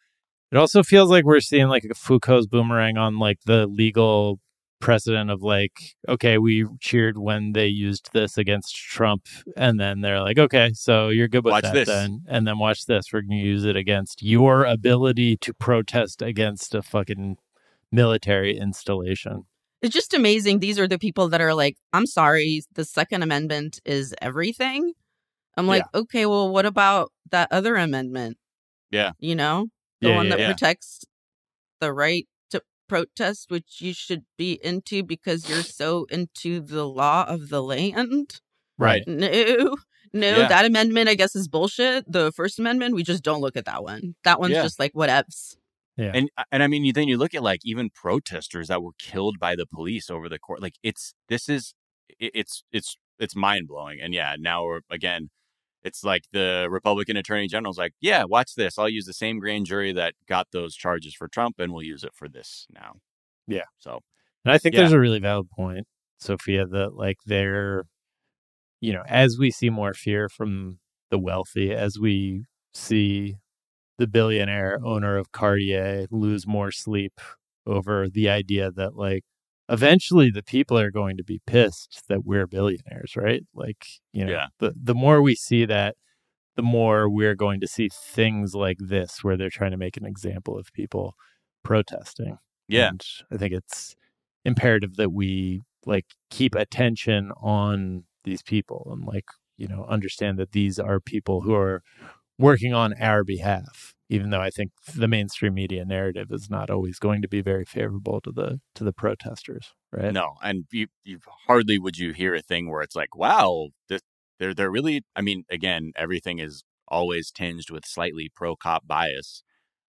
Speaker 3: It also feels like we're seeing like a Foucault's boomerang on like the legal precedent of like, okay, we cheered when they used this against Trump, and then they're like, okay, so you're good with
Speaker 4: Watch
Speaker 3: that
Speaker 4: this.
Speaker 3: then, and then watch this. We're going to use it against your ability to protest against a fucking military installation.
Speaker 5: It's just amazing. These are the people that are like, I'm sorry, the Second Amendment is everything. I'm like, okay, well, what about that other amendment?
Speaker 4: Yeah.
Speaker 5: You know, the
Speaker 3: Yeah,
Speaker 5: one
Speaker 3: yeah,
Speaker 5: that
Speaker 4: yeah.
Speaker 5: protects the right to protest, which you should be into because you're so into the law of the land.
Speaker 4: Right.
Speaker 5: No, no,
Speaker 4: Yeah.
Speaker 5: that amendment, I guess, is bullshit. The First Amendment, we just don't look at that one. That one's
Speaker 4: Yeah.
Speaker 5: just like whatevs.
Speaker 4: And uh, and I mean, you then you look at like even protesters that were killed by the police over the court. Like it's this is it- it's it's it's mind blowing. And yeah, now we're again, it's like the Republican Attorney General's like, yeah, watch this. I'll use the same grand jury that got those charges for Trump, and we'll use it for this now.
Speaker 3: Yeah.
Speaker 4: So
Speaker 3: And I think
Speaker 4: Yeah.
Speaker 3: there's a really valid point, Sofiya, that like they're, you know, as we see more fear from the wealthy, as we see the billionaire owner of Cartier lose more sleep over the idea that like eventually the people are going to be pissed that we're billionaires, right? Like, you know,
Speaker 4: Yeah.
Speaker 3: the the more we see that, the more we're going to see things like this where they're trying to make an example of people protesting.
Speaker 4: yeah,
Speaker 3: And I think it's imperative that we like keep attention on these people and like, you know, understand that these are people who are working on our behalf, even though I think the mainstream media narrative is not always going to be very favorable to the to the protesters, right?
Speaker 4: no, and you you hardly would you hear a thing where it's like, wow, this, they're they're really. I mean, again, everything is always tinged with slightly pro cop bias.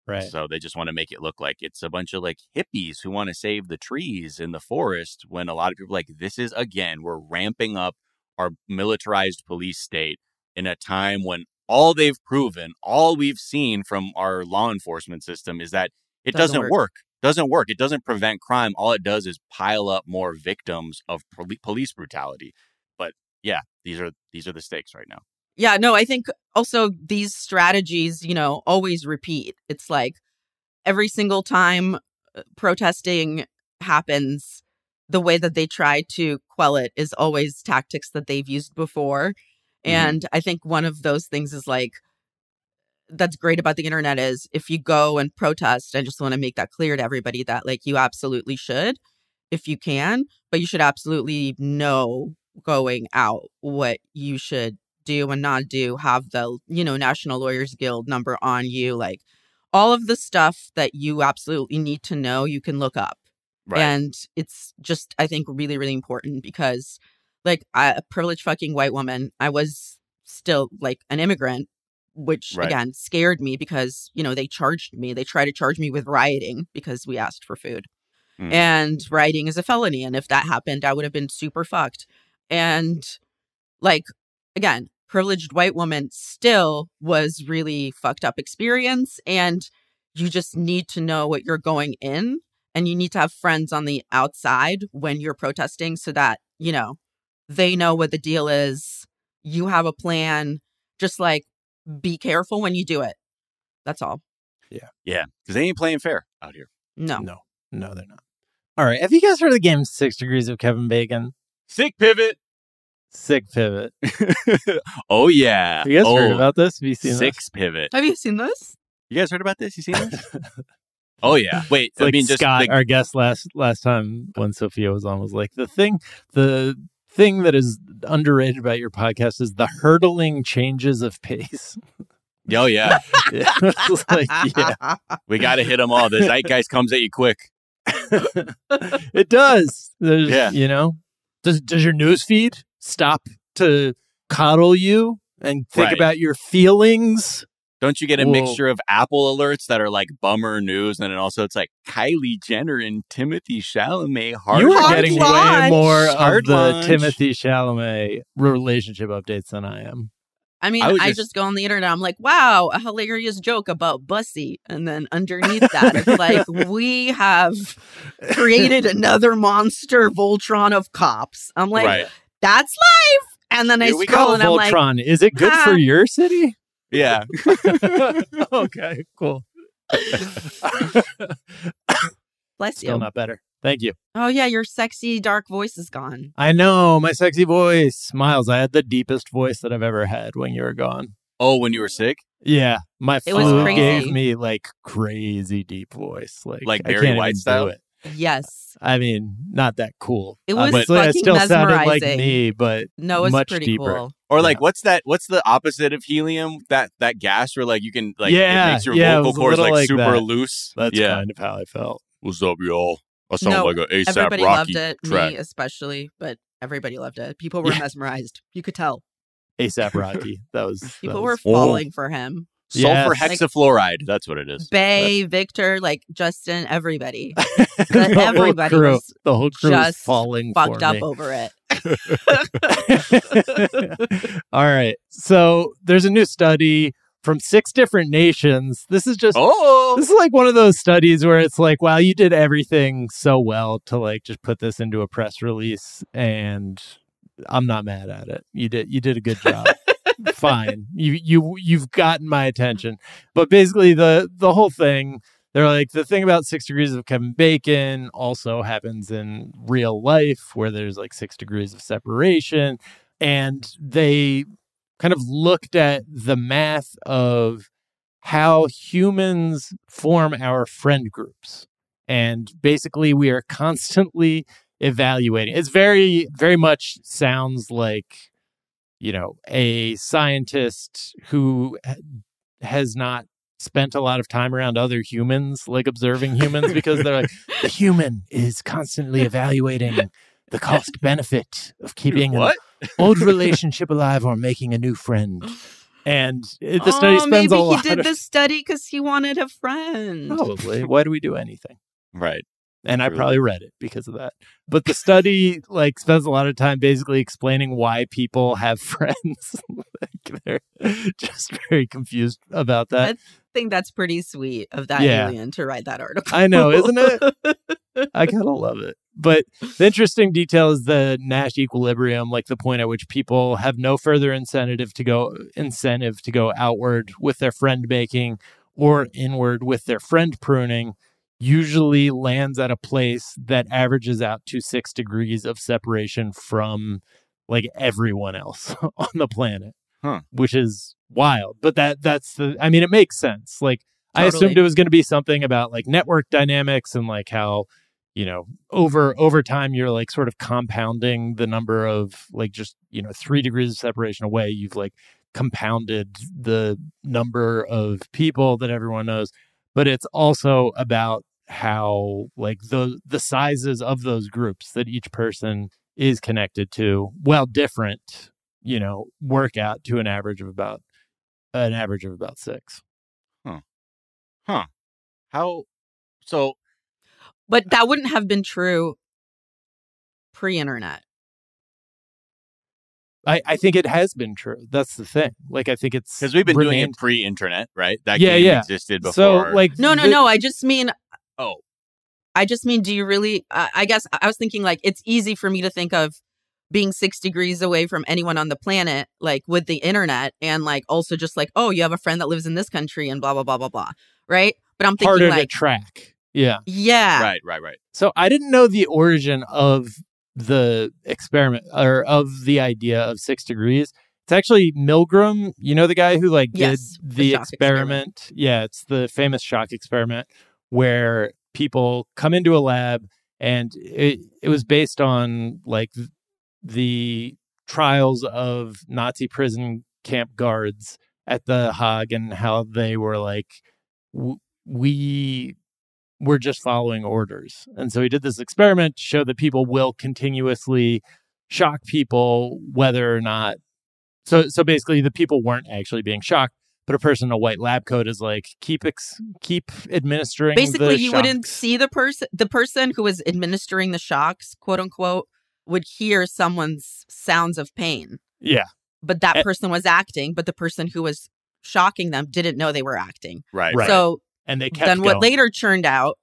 Speaker 3: Right.
Speaker 4: So they just want to make it look like it's a bunch of like hippies who want to save the trees in the forest when a lot of people are like this is again we're ramping up our militarized police state in a time when all they've proven, all we've seen from our law enforcement system is that it
Speaker 5: Doesn't
Speaker 4: doesn't,
Speaker 5: work.
Speaker 4: work. Doesn't work. It doesn't prevent crime. All it does is pile up more victims of poli- police brutality. But yeah, these are these are the stakes right now.
Speaker 5: Yeah, no, I think also these strategies, you know, always repeat. It's like every single time uh, protesting happens, the way that they try to quell it is always tactics that they've used before. Mm-hmm. And I think one of those things is like, that's great about the internet is if you go and protest, I just want to make that clear to everybody that like you absolutely should if you can, but you should absolutely know going out what you should do and not do, have the, you know, National Lawyers Guild number on you, like all of the stuff that you absolutely need to know, you can look up.
Speaker 4: Right.
Speaker 5: And it's just, I think, really, really important because, like, I, a privileged fucking white woman, I was still like an immigrant, which
Speaker 4: Right.
Speaker 5: again scared me because, you know, they charged me. They tried to charge me with rioting because we asked for food.
Speaker 4: Mm.
Speaker 5: And rioting is a felony. And if that happened, I would have been super fucked. And, like, again, privileged white woman still was really fucked up experience. And you just need to know what you're going in and you need to have friends on the outside when you're protesting so that you know they know what the deal is you have a plan just like be careful when you do it that's all
Speaker 4: Yeah, Yeah. because they ain't playing fair out here.
Speaker 5: no
Speaker 3: No, no, they're not. All right. Have you guys heard of the game Six Degrees of Kevin Bacon?
Speaker 4: Sick pivot.
Speaker 3: Sick pivot. [laughs]
Speaker 4: oh yeah.
Speaker 3: Have you guys
Speaker 4: oh,
Speaker 3: heard about this? Have you seen
Speaker 4: six pivot?
Speaker 5: have you seen this
Speaker 4: You guys heard about this? You seen this? [laughs] oh yeah. Wait.
Speaker 3: It's like
Speaker 4: I mean, just
Speaker 3: Scott,
Speaker 4: like,
Speaker 3: our guest last last time when Sofiya was on, was like the thing the thing that is underrated about your podcast is the hurtling changes of pace. [laughs]
Speaker 4: oh yeah. [laughs]
Speaker 3: It's like, yeah, [laughs]
Speaker 4: We got to hit them all. The zeitgeist comes at you quick.
Speaker 3: it does. There's,
Speaker 4: Yeah.
Speaker 3: you know, does does your news feed stop to coddle you and think
Speaker 4: Right.
Speaker 3: about your feelings?
Speaker 4: Don't you get a
Speaker 3: Whoa.
Speaker 4: mixture of Apple alerts that are like bummer news, and then also it's like Kylie Jenner and Timothée Chalamet hard
Speaker 3: you were
Speaker 5: Hard
Speaker 3: getting way
Speaker 5: launch.
Speaker 3: more of
Speaker 4: Hard
Speaker 3: the. Timothée Chalamet relationship updates than I am.
Speaker 5: i mean
Speaker 4: I
Speaker 5: i, just...
Speaker 4: just-
Speaker 5: go on the internet i'm like wow a hilarious joke about bussy and then underneath that it's [laughs] like we have created another monster voltron of cops i'm like
Speaker 4: right.
Speaker 5: that's life and then i
Speaker 4: Here we
Speaker 5: scroll
Speaker 4: go,
Speaker 5: and i'm like
Speaker 3: Voltron, is it good for
Speaker 5: "Ah."
Speaker 3: your city?
Speaker 4: Yeah. [laughs]
Speaker 3: okay, cool.
Speaker 5: bless you.
Speaker 3: Still not better. Thank you.
Speaker 5: Oh yeah, your sexy dark voice is gone.
Speaker 3: I know my sexy voice, Miles. I had the deepest voice that I've ever had when you were gone.
Speaker 4: Oh, when you were sick,
Speaker 3: Yeah, my
Speaker 5: It was
Speaker 3: flu
Speaker 5: crazy.
Speaker 3: gave me like crazy deep voice, like
Speaker 4: Like
Speaker 3: I
Speaker 4: Barry
Speaker 3: can't
Speaker 4: White
Speaker 3: even do
Speaker 4: style?
Speaker 3: It.
Speaker 5: Yes.
Speaker 3: I mean, not that cool.
Speaker 5: It uh, was
Speaker 3: Obviously, I
Speaker 5: fucking
Speaker 3: still sounded like
Speaker 5: mesmerizing.
Speaker 3: me, but
Speaker 5: No, it's
Speaker 3: much
Speaker 5: pretty
Speaker 3: deeper.
Speaker 5: cool.
Speaker 4: or like
Speaker 3: Yeah.
Speaker 4: what's that? What's the opposite of helium? That that gas where like you can like
Speaker 3: Yeah,
Speaker 4: it makes your
Speaker 3: yeah, it
Speaker 4: vocal
Speaker 3: was a
Speaker 4: cords
Speaker 3: little
Speaker 4: like,
Speaker 3: like
Speaker 4: super
Speaker 3: that.
Speaker 4: loose.
Speaker 3: that's
Speaker 4: yeah.
Speaker 3: kind of how I felt.
Speaker 4: What's up, y'all? I sound
Speaker 5: No,
Speaker 4: like an ASAP
Speaker 5: Everybody
Speaker 4: Rocky
Speaker 5: loved it,
Speaker 4: track.
Speaker 5: me especially, but everybody loved it. People were
Speaker 3: Yeah.
Speaker 5: mesmerized. You could tell.
Speaker 3: ASAP Rocky. That was [laughs] that
Speaker 5: People
Speaker 3: was-
Speaker 5: were falling for him.
Speaker 4: Sulfur
Speaker 3: Yes.
Speaker 4: hexafluoride. That's what it is.
Speaker 5: Bay, Victor, like Justin, everybody [laughs]
Speaker 3: the whole
Speaker 5: everybody
Speaker 3: crew, the whole crew was
Speaker 5: just
Speaker 3: falling
Speaker 5: fucked
Speaker 3: for
Speaker 5: up
Speaker 3: me.
Speaker 5: over it. [laughs] [laughs]
Speaker 3: All right. So there's a new study from six different nations. This is just
Speaker 4: Oh,
Speaker 3: this is like one of those studies where it's like, wow, you did everything so well to like just put this into a press release and I'm not mad at it. You did you did a good job. Fine. You you you've gotten my attention. But basically the the whole thing they're like the thing about six degrees of Kevin Bacon also happens in real life where there's like six degrees of separation. And they kind of looked at the math of how humans form our friend groups. And basically, we are constantly evaluating. It's very, very much sounds like, you know, a scientist who has not spent a lot of time around other humans, like observing humans, because they're like, [laughs] the human is constantly evaluating the cost benefit of keeping an old [laughs] relationship alive or making a new friend. And it, the study
Speaker 5: oh,
Speaker 3: spends
Speaker 5: maybe
Speaker 3: a
Speaker 5: he did
Speaker 3: of
Speaker 5: this study because he wanted a friend.
Speaker 3: probably. Why do we do anything?
Speaker 4: Right.
Speaker 3: And I probably read it because of that. But the study like spends a lot of time basically explaining why people have [laughs] friends. like they're just very confused about that.
Speaker 5: I think that's pretty sweet of that
Speaker 3: Yeah.
Speaker 5: alien to write that article.
Speaker 3: I know, isn't it? [laughs] I kind of love it. But the interesting detail is the Nash equilibrium, like the point at which people have no further incentive to go incentive to go outward with their friend making or inward with their friend pruning usually lands at a place that averages out to six degrees of separation from like everyone else [laughs] on the planet.
Speaker 4: Huh.
Speaker 3: Which is wild. But that that's the I mean it makes sense. Like I assumed it was going to be something about like network dynamics and like how you know over over time you're like sort of compounding the number of like just you know 3 degrees of separation away you've like compounded the number of people that everyone knows but it's also about how like the the sizes of those groups that each person is connected to well different you know work out to an average of about an average of about 6 huh huh
Speaker 4: How? So
Speaker 5: But that wouldn't have been true pre-internet.
Speaker 3: I, I think it has been true. That's the thing. Like I think it's
Speaker 4: because we've been doing
Speaker 3: remained-
Speaker 4: it pre-internet, right? That
Speaker 3: Yeah,
Speaker 4: game
Speaker 3: yeah.
Speaker 4: existed before.
Speaker 3: So like
Speaker 5: No, no,
Speaker 3: the-
Speaker 5: no. I just mean
Speaker 4: oh,
Speaker 5: I just mean, do you really? I I guess I was thinking like it's easy for me to think of being six degrees away from anyone on the planet, like with the internet, and like also just like, oh, you have a friend that lives in this country and blah blah blah blah blah, right? But I'm thinking
Speaker 3: harder to
Speaker 5: like,
Speaker 3: track. Yeah.
Speaker 5: yeah,
Speaker 4: right, right, right.
Speaker 3: So I didn't know the origin of the experiment or of the idea of six degrees. It's actually Milgram. You know the guy who like
Speaker 5: Yes,
Speaker 3: did
Speaker 5: the
Speaker 3: the,
Speaker 5: shock
Speaker 3: experiment. Yeah, it's the famous shock experiment where people come into a lab and it it was based on like the trials of Nazi prison camp guards at the Hague and how they were like w- we were just following orders. And so he did this experiment to show that people will continuously shock people whether or not so so basically the people weren't actually being shocked but a person in a white lab coat is like keep ex- keep administering
Speaker 5: Basically,
Speaker 3: the
Speaker 5: you wouldn't see the person, the person who was administering the shocks, quote unquote, would hear someone's sounds of pain,
Speaker 3: yeah
Speaker 5: but that person was acting, but the person who was shocking them didn't know they were acting.
Speaker 4: Right.
Speaker 3: Right.
Speaker 5: So
Speaker 3: and they kept
Speaker 5: then what
Speaker 3: going.
Speaker 5: later churned out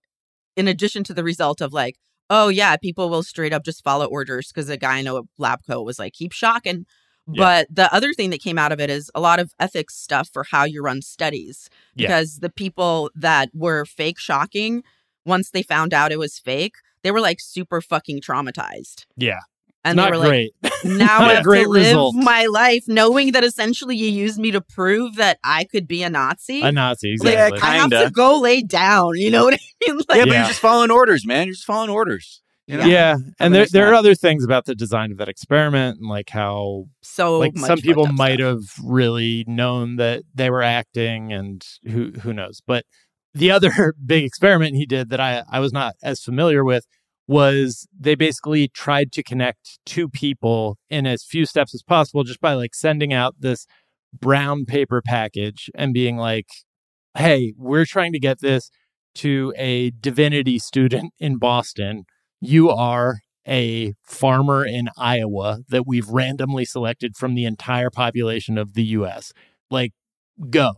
Speaker 5: in addition to the result of like oh yeah people will straight up just follow orders because a guy in a lab coat was like keep shocking
Speaker 3: Yeah.
Speaker 5: but the other thing that came out of it is a lot of ethics stuff for how you run studies
Speaker 3: Yeah.
Speaker 5: because the people that were fake shocking once they found out it was fake they were like super fucking traumatized.
Speaker 3: Yeah.
Speaker 5: And
Speaker 3: Not
Speaker 5: they were
Speaker 3: great.
Speaker 5: like, now [laughs]
Speaker 3: Not
Speaker 5: I
Speaker 3: a
Speaker 5: have
Speaker 3: great
Speaker 5: to live
Speaker 3: result.
Speaker 5: my life knowing that essentially you used me to prove that I could be a Nazi.
Speaker 3: A Nazi,
Speaker 5: Like,
Speaker 3: exactly.
Speaker 5: I have to go lay down. You know what I mean? [laughs] Like,
Speaker 4: Yeah, but
Speaker 3: Yeah.
Speaker 4: you're just following orders, man. You're just following orders. You know?
Speaker 3: yeah,
Speaker 4: Have a
Speaker 3: and there
Speaker 4: nice
Speaker 3: there are other things about the design of that experiment and like how
Speaker 5: so
Speaker 3: like
Speaker 5: much
Speaker 3: some people might
Speaker 5: stuff.
Speaker 3: have really known that they were acting and who who knows but the other [laughs] big experiment he did that i i was not as familiar with was they basically tried to connect two people in as few steps as possible just by like sending out this brown paper package and being like hey we're trying to get this to a divinity student in boston you are a farmer in Iowa that we've randomly selected from the entire population of the US. Like, go.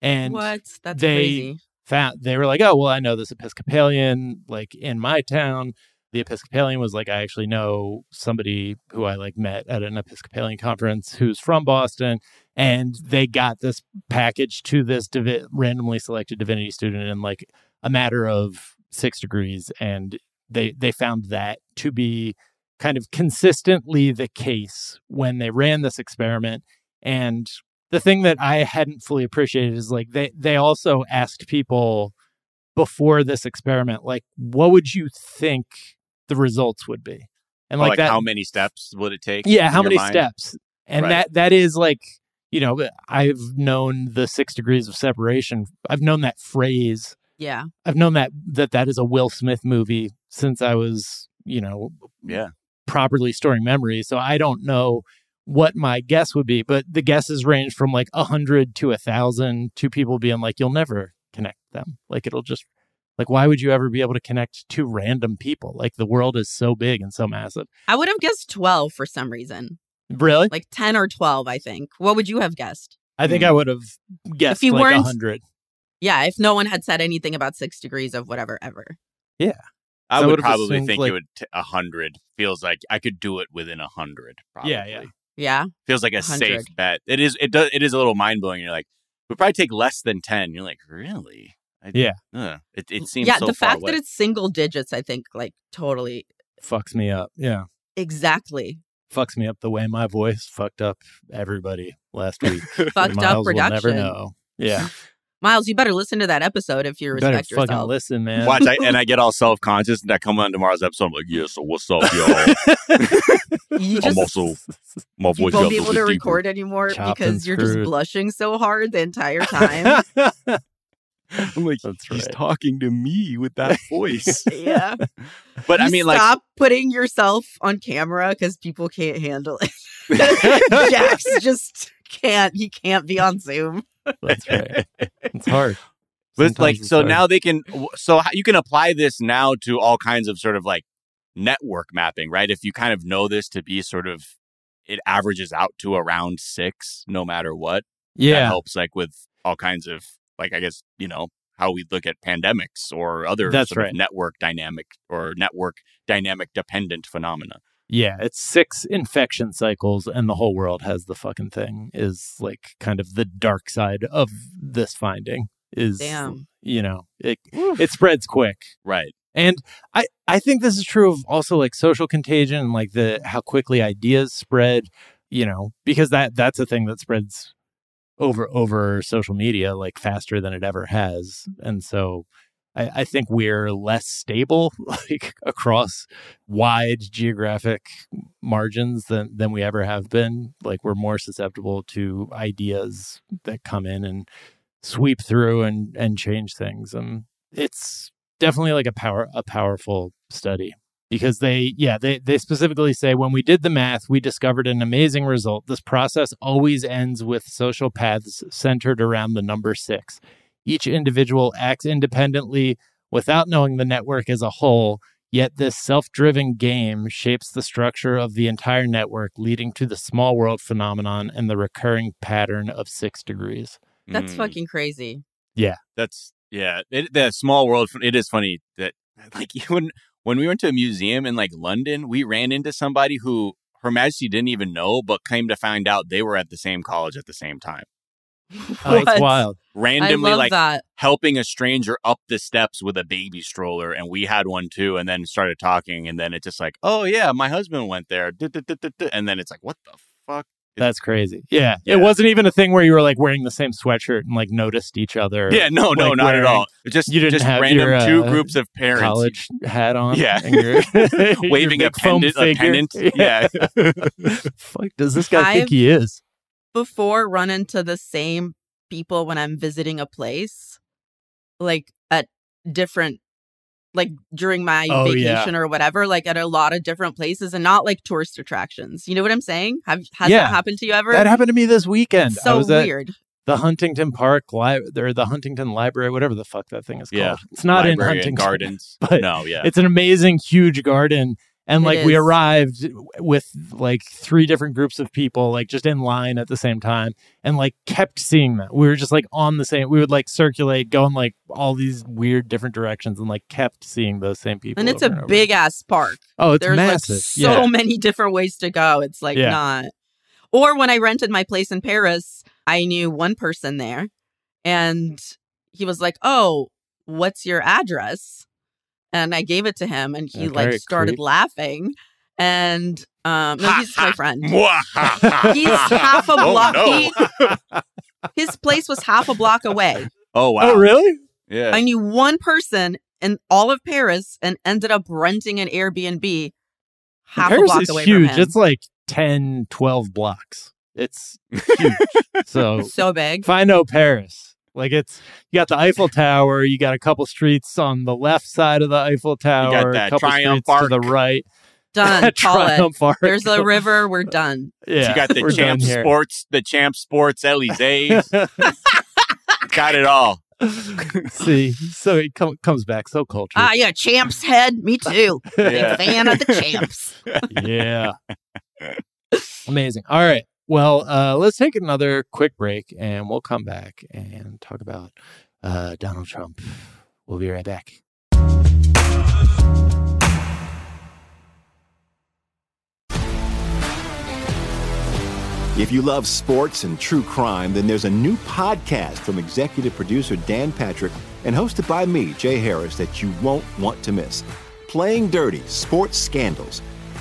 Speaker 3: And
Speaker 5: what? That's
Speaker 3: they
Speaker 5: crazy.
Speaker 3: Found they were like, oh, well, I know this Episcopalian, like in my town. The Episcopalian was like, I actually know somebody who I like met at an Episcopalian conference who's from Boston. And they got this package to this divi- randomly selected divinity student in like a matter of six degrees. And they they found that to be kind of consistently the case when they ran this experiment and the thing that i hadn't fully appreciated is like they they also asked people before this experiment like what would you think the results would be and
Speaker 4: Or,
Speaker 3: like,
Speaker 4: like
Speaker 3: that
Speaker 4: how many steps would it take?
Speaker 3: yeah how many
Speaker 4: mind?
Speaker 3: steps and
Speaker 4: Right.
Speaker 3: that that is like you know i've known the six degrees of separation i've known that phrase
Speaker 5: Yeah.
Speaker 3: I've known that that that is a Will Smith movie since I was, you know,
Speaker 4: Yeah.
Speaker 3: properly storing memories. So I don't know what my guess would be, but the guesses range from like a hundred to a thousand to people being like, "You'll never connect them." Like it'll just like, why would you ever be able to connect two random people? Like the world is so big and so massive.
Speaker 5: I would have guessed 12 for some reason.
Speaker 3: Really?
Speaker 5: Like 10 or 12, I think. What would you have guessed?
Speaker 3: I think I would have guessed if
Speaker 5: you
Speaker 3: like a
Speaker 5: weren't-
Speaker 3: hundred.
Speaker 5: Yeah, if no one had said anything about six degrees of whatever ever.
Speaker 3: Yeah.
Speaker 4: I
Speaker 3: So I
Speaker 4: would
Speaker 3: would've
Speaker 4: probably think
Speaker 3: like-
Speaker 4: it would t- a hundred feels like I could do it within a hundred. Probably.
Speaker 3: Yeah, yeah.
Speaker 5: Yeah.
Speaker 4: Feels like a
Speaker 5: 100.
Speaker 4: safe bet. It is. It does. It is a little mind blowing. You're like, it would probably take less than ten. You're like, really? I,
Speaker 3: Yeah.
Speaker 4: Uh, it it seems.
Speaker 5: yeah,
Speaker 4: so
Speaker 5: the
Speaker 4: far
Speaker 5: fact
Speaker 4: away.
Speaker 5: that it's single digits, I think, like totally
Speaker 3: Fucks me up. Yeah.
Speaker 5: exactly
Speaker 3: Fucks me up the way my voice fucked up everybody last week. [laughs]
Speaker 5: fucked up
Speaker 3: Miles will never
Speaker 5: production.
Speaker 3: know. Yeah. [laughs]
Speaker 5: Miles, you better listen to that episode if you
Speaker 3: You better
Speaker 5: respect
Speaker 3: fucking
Speaker 5: yourself.
Speaker 3: listen, [laughs] man.
Speaker 4: Watch, I, and I [laughs] get all self conscious, and I come on tomorrow's episode. I'm like, yeah. So what's up, y'all? [laughs]
Speaker 5: You
Speaker 4: I'm
Speaker 5: just
Speaker 4: also my
Speaker 5: you
Speaker 4: voice.
Speaker 5: won't be able to
Speaker 4: bit deeper.
Speaker 5: record anymore
Speaker 3: Chopped
Speaker 5: because you're just blushing so hard the entire time.
Speaker 4: I'm like,
Speaker 3: That's
Speaker 4: he's
Speaker 3: right.
Speaker 4: talking to me with that voice.
Speaker 5: yeah.
Speaker 4: but I
Speaker 5: You
Speaker 4: mean, like,
Speaker 5: stop putting yourself on camera because people can't handle it. Jax just can't. He can't be on Zoom.
Speaker 3: That's right. [laughs] It's hard.
Speaker 4: But like so
Speaker 3: hard.
Speaker 4: now they can so you can apply this now to all kinds of sort of like network mapping, right? If you kind of know this to be sort of it averages out to around 6 no matter what. That
Speaker 3: Yeah.
Speaker 4: helps like with all kinds of like I guess, you know, how we look at pandemics or other
Speaker 3: That's
Speaker 4: sort of
Speaker 3: right.
Speaker 4: network dynamic or network dynamic dependent phenomena.
Speaker 3: Yeah. It's six infection cycles and the whole world has the fucking thing is like kind of the dark side of this finding is
Speaker 5: Damn.
Speaker 3: you know, it it spreads quick.
Speaker 4: Right.
Speaker 3: And I, I think this is true of also like social contagion and like the how quickly ideas spread, you know, because that that's a thing that spreads over over social media like faster than it ever has. And so I, I think we're less stable [laughs] like across wide geographic margins than than we ever have been. Like we're more susceptible to ideas that come in and sweep through and and change things. And it's definitely like a power a powerful study because they yeah they they specifically say when we did the math we discovered an amazing result this process always ends with social paths centered around the number 6 each individual acts independently without knowing the network as a whole yet this self-driven game shapes the structure of the entire network leading to the small world phenomenon and the recurring pattern of 6 degrees
Speaker 5: That's
Speaker 4: Mm.
Speaker 5: fucking crazy. Yeah.
Speaker 4: That's yeah. It, the small world. It is funny that [laughs] like [laughs] when when we went to a museum in like London, we ran into somebody who Her Majesty didn't even know, but came to find out they were at the same college at the same time. [laughs]
Speaker 3: Oh, it's wild.
Speaker 4: Randomly, like
Speaker 5: that.
Speaker 4: helping a stranger up the steps with a baby stroller, and we had one too, and then started talking, and then it's just like, oh yeah, my husband went there, and then it's like, what the fuck?
Speaker 3: That's crazy. Yeah.
Speaker 4: Yeah.
Speaker 3: It wasn't even a thing where you were like wearing the same sweatshirt and like noticed each other.
Speaker 4: Yeah, no, no,
Speaker 3: like,
Speaker 4: not at all. Just
Speaker 3: you didn't
Speaker 4: just
Speaker 3: have
Speaker 4: random
Speaker 3: your,
Speaker 4: two
Speaker 3: uh,
Speaker 4: groups of parents
Speaker 3: college hat on.
Speaker 4: Yeah.
Speaker 3: and your- [laughs] [laughs] your
Speaker 4: waving a
Speaker 3: foam
Speaker 4: pendant. A
Speaker 3: figure.
Speaker 4: pennant. Yeah.
Speaker 3: Fuck does this guy think
Speaker 5: I've-
Speaker 3: he is?
Speaker 5: Before run into the same people when I'm visiting a place, like at different, like during my
Speaker 3: Oh, yeah.
Speaker 5: vacation or whatever, like at a lot of different places and not like tourist attractions. You know what I'm saying? Have has
Speaker 3: Yeah.
Speaker 5: that happened to you ever?
Speaker 3: That happened to me this weekend. I
Speaker 5: so weird.
Speaker 3: the Huntington Park Library, or the Huntington Library, whatever the fuck that thing is
Speaker 4: Yeah.
Speaker 3: called. It's not in
Speaker 4: Library and
Speaker 3: Huntington
Speaker 4: Gardens. [laughs]
Speaker 3: but
Speaker 4: no, yeah.
Speaker 3: It's an amazing, huge garden. And
Speaker 5: It
Speaker 3: like we arrived with like three different groups of people, like just in line at the same time, and like kept seeing them. We were just like on the same. We would like circulate, go in like all these weird different directions, and like kept seeing those same people.
Speaker 5: And it's a
Speaker 3: over.
Speaker 5: big ass park.
Speaker 3: Oh, it's
Speaker 5: There's
Speaker 3: massive.
Speaker 5: like so
Speaker 3: yeah.
Speaker 5: many different ways to go. It's like
Speaker 3: Yeah.
Speaker 5: not. Or when I rented my place in Paris, I knew one person there and he was like, "Oh, what's your address?" And I gave it to him and he like started
Speaker 3: creep.
Speaker 5: laughing and um no, he's my friend. He's half a
Speaker 4: Oh,
Speaker 5: block.
Speaker 4: no.
Speaker 5: he- [laughs] his place was half a block away.
Speaker 4: Oh wow.
Speaker 3: Oh, really?
Speaker 4: Yeah.
Speaker 5: I knew one person in all of Paris and ended up renting an Airbnb half
Speaker 3: Paris
Speaker 5: a block
Speaker 3: is
Speaker 5: away
Speaker 3: huge.
Speaker 5: from him.
Speaker 3: It's like 10, 12 blocks. It's huge. [laughs] so
Speaker 5: so big.
Speaker 3: if I know Paris, like it's you got the Eiffel Tower, you got a couple streets on the left side of the Eiffel Tower, a
Speaker 4: that
Speaker 3: couple
Speaker 4: Triumph
Speaker 3: streets to the right. [laughs]
Speaker 5: Done. Call it.
Speaker 3: Triumph Arc.
Speaker 5: There's a river. We're done. [laughs]
Speaker 3: Yeah,
Speaker 4: you got the
Speaker 3: we're done
Speaker 4: Champ. Sports, the Champ Sports Elysees. [laughs] got it all.
Speaker 3: See, so it com- comes back so cultured.
Speaker 5: Ah, yeah, champs head. Me too.
Speaker 4: Yeah.
Speaker 5: Big fan of the champs.
Speaker 3: yeah. Amazing. All right. Well, uh, let's take another quick break and we'll come back and talk about uh, Donald Trump. We'll be right back.
Speaker 1: If you love sports and true crime, then there's a new podcast from executive producer Dan Patrick and hosted by me, Jay Harris, that you won't want to miss. Playing Dirty Sports Scandals.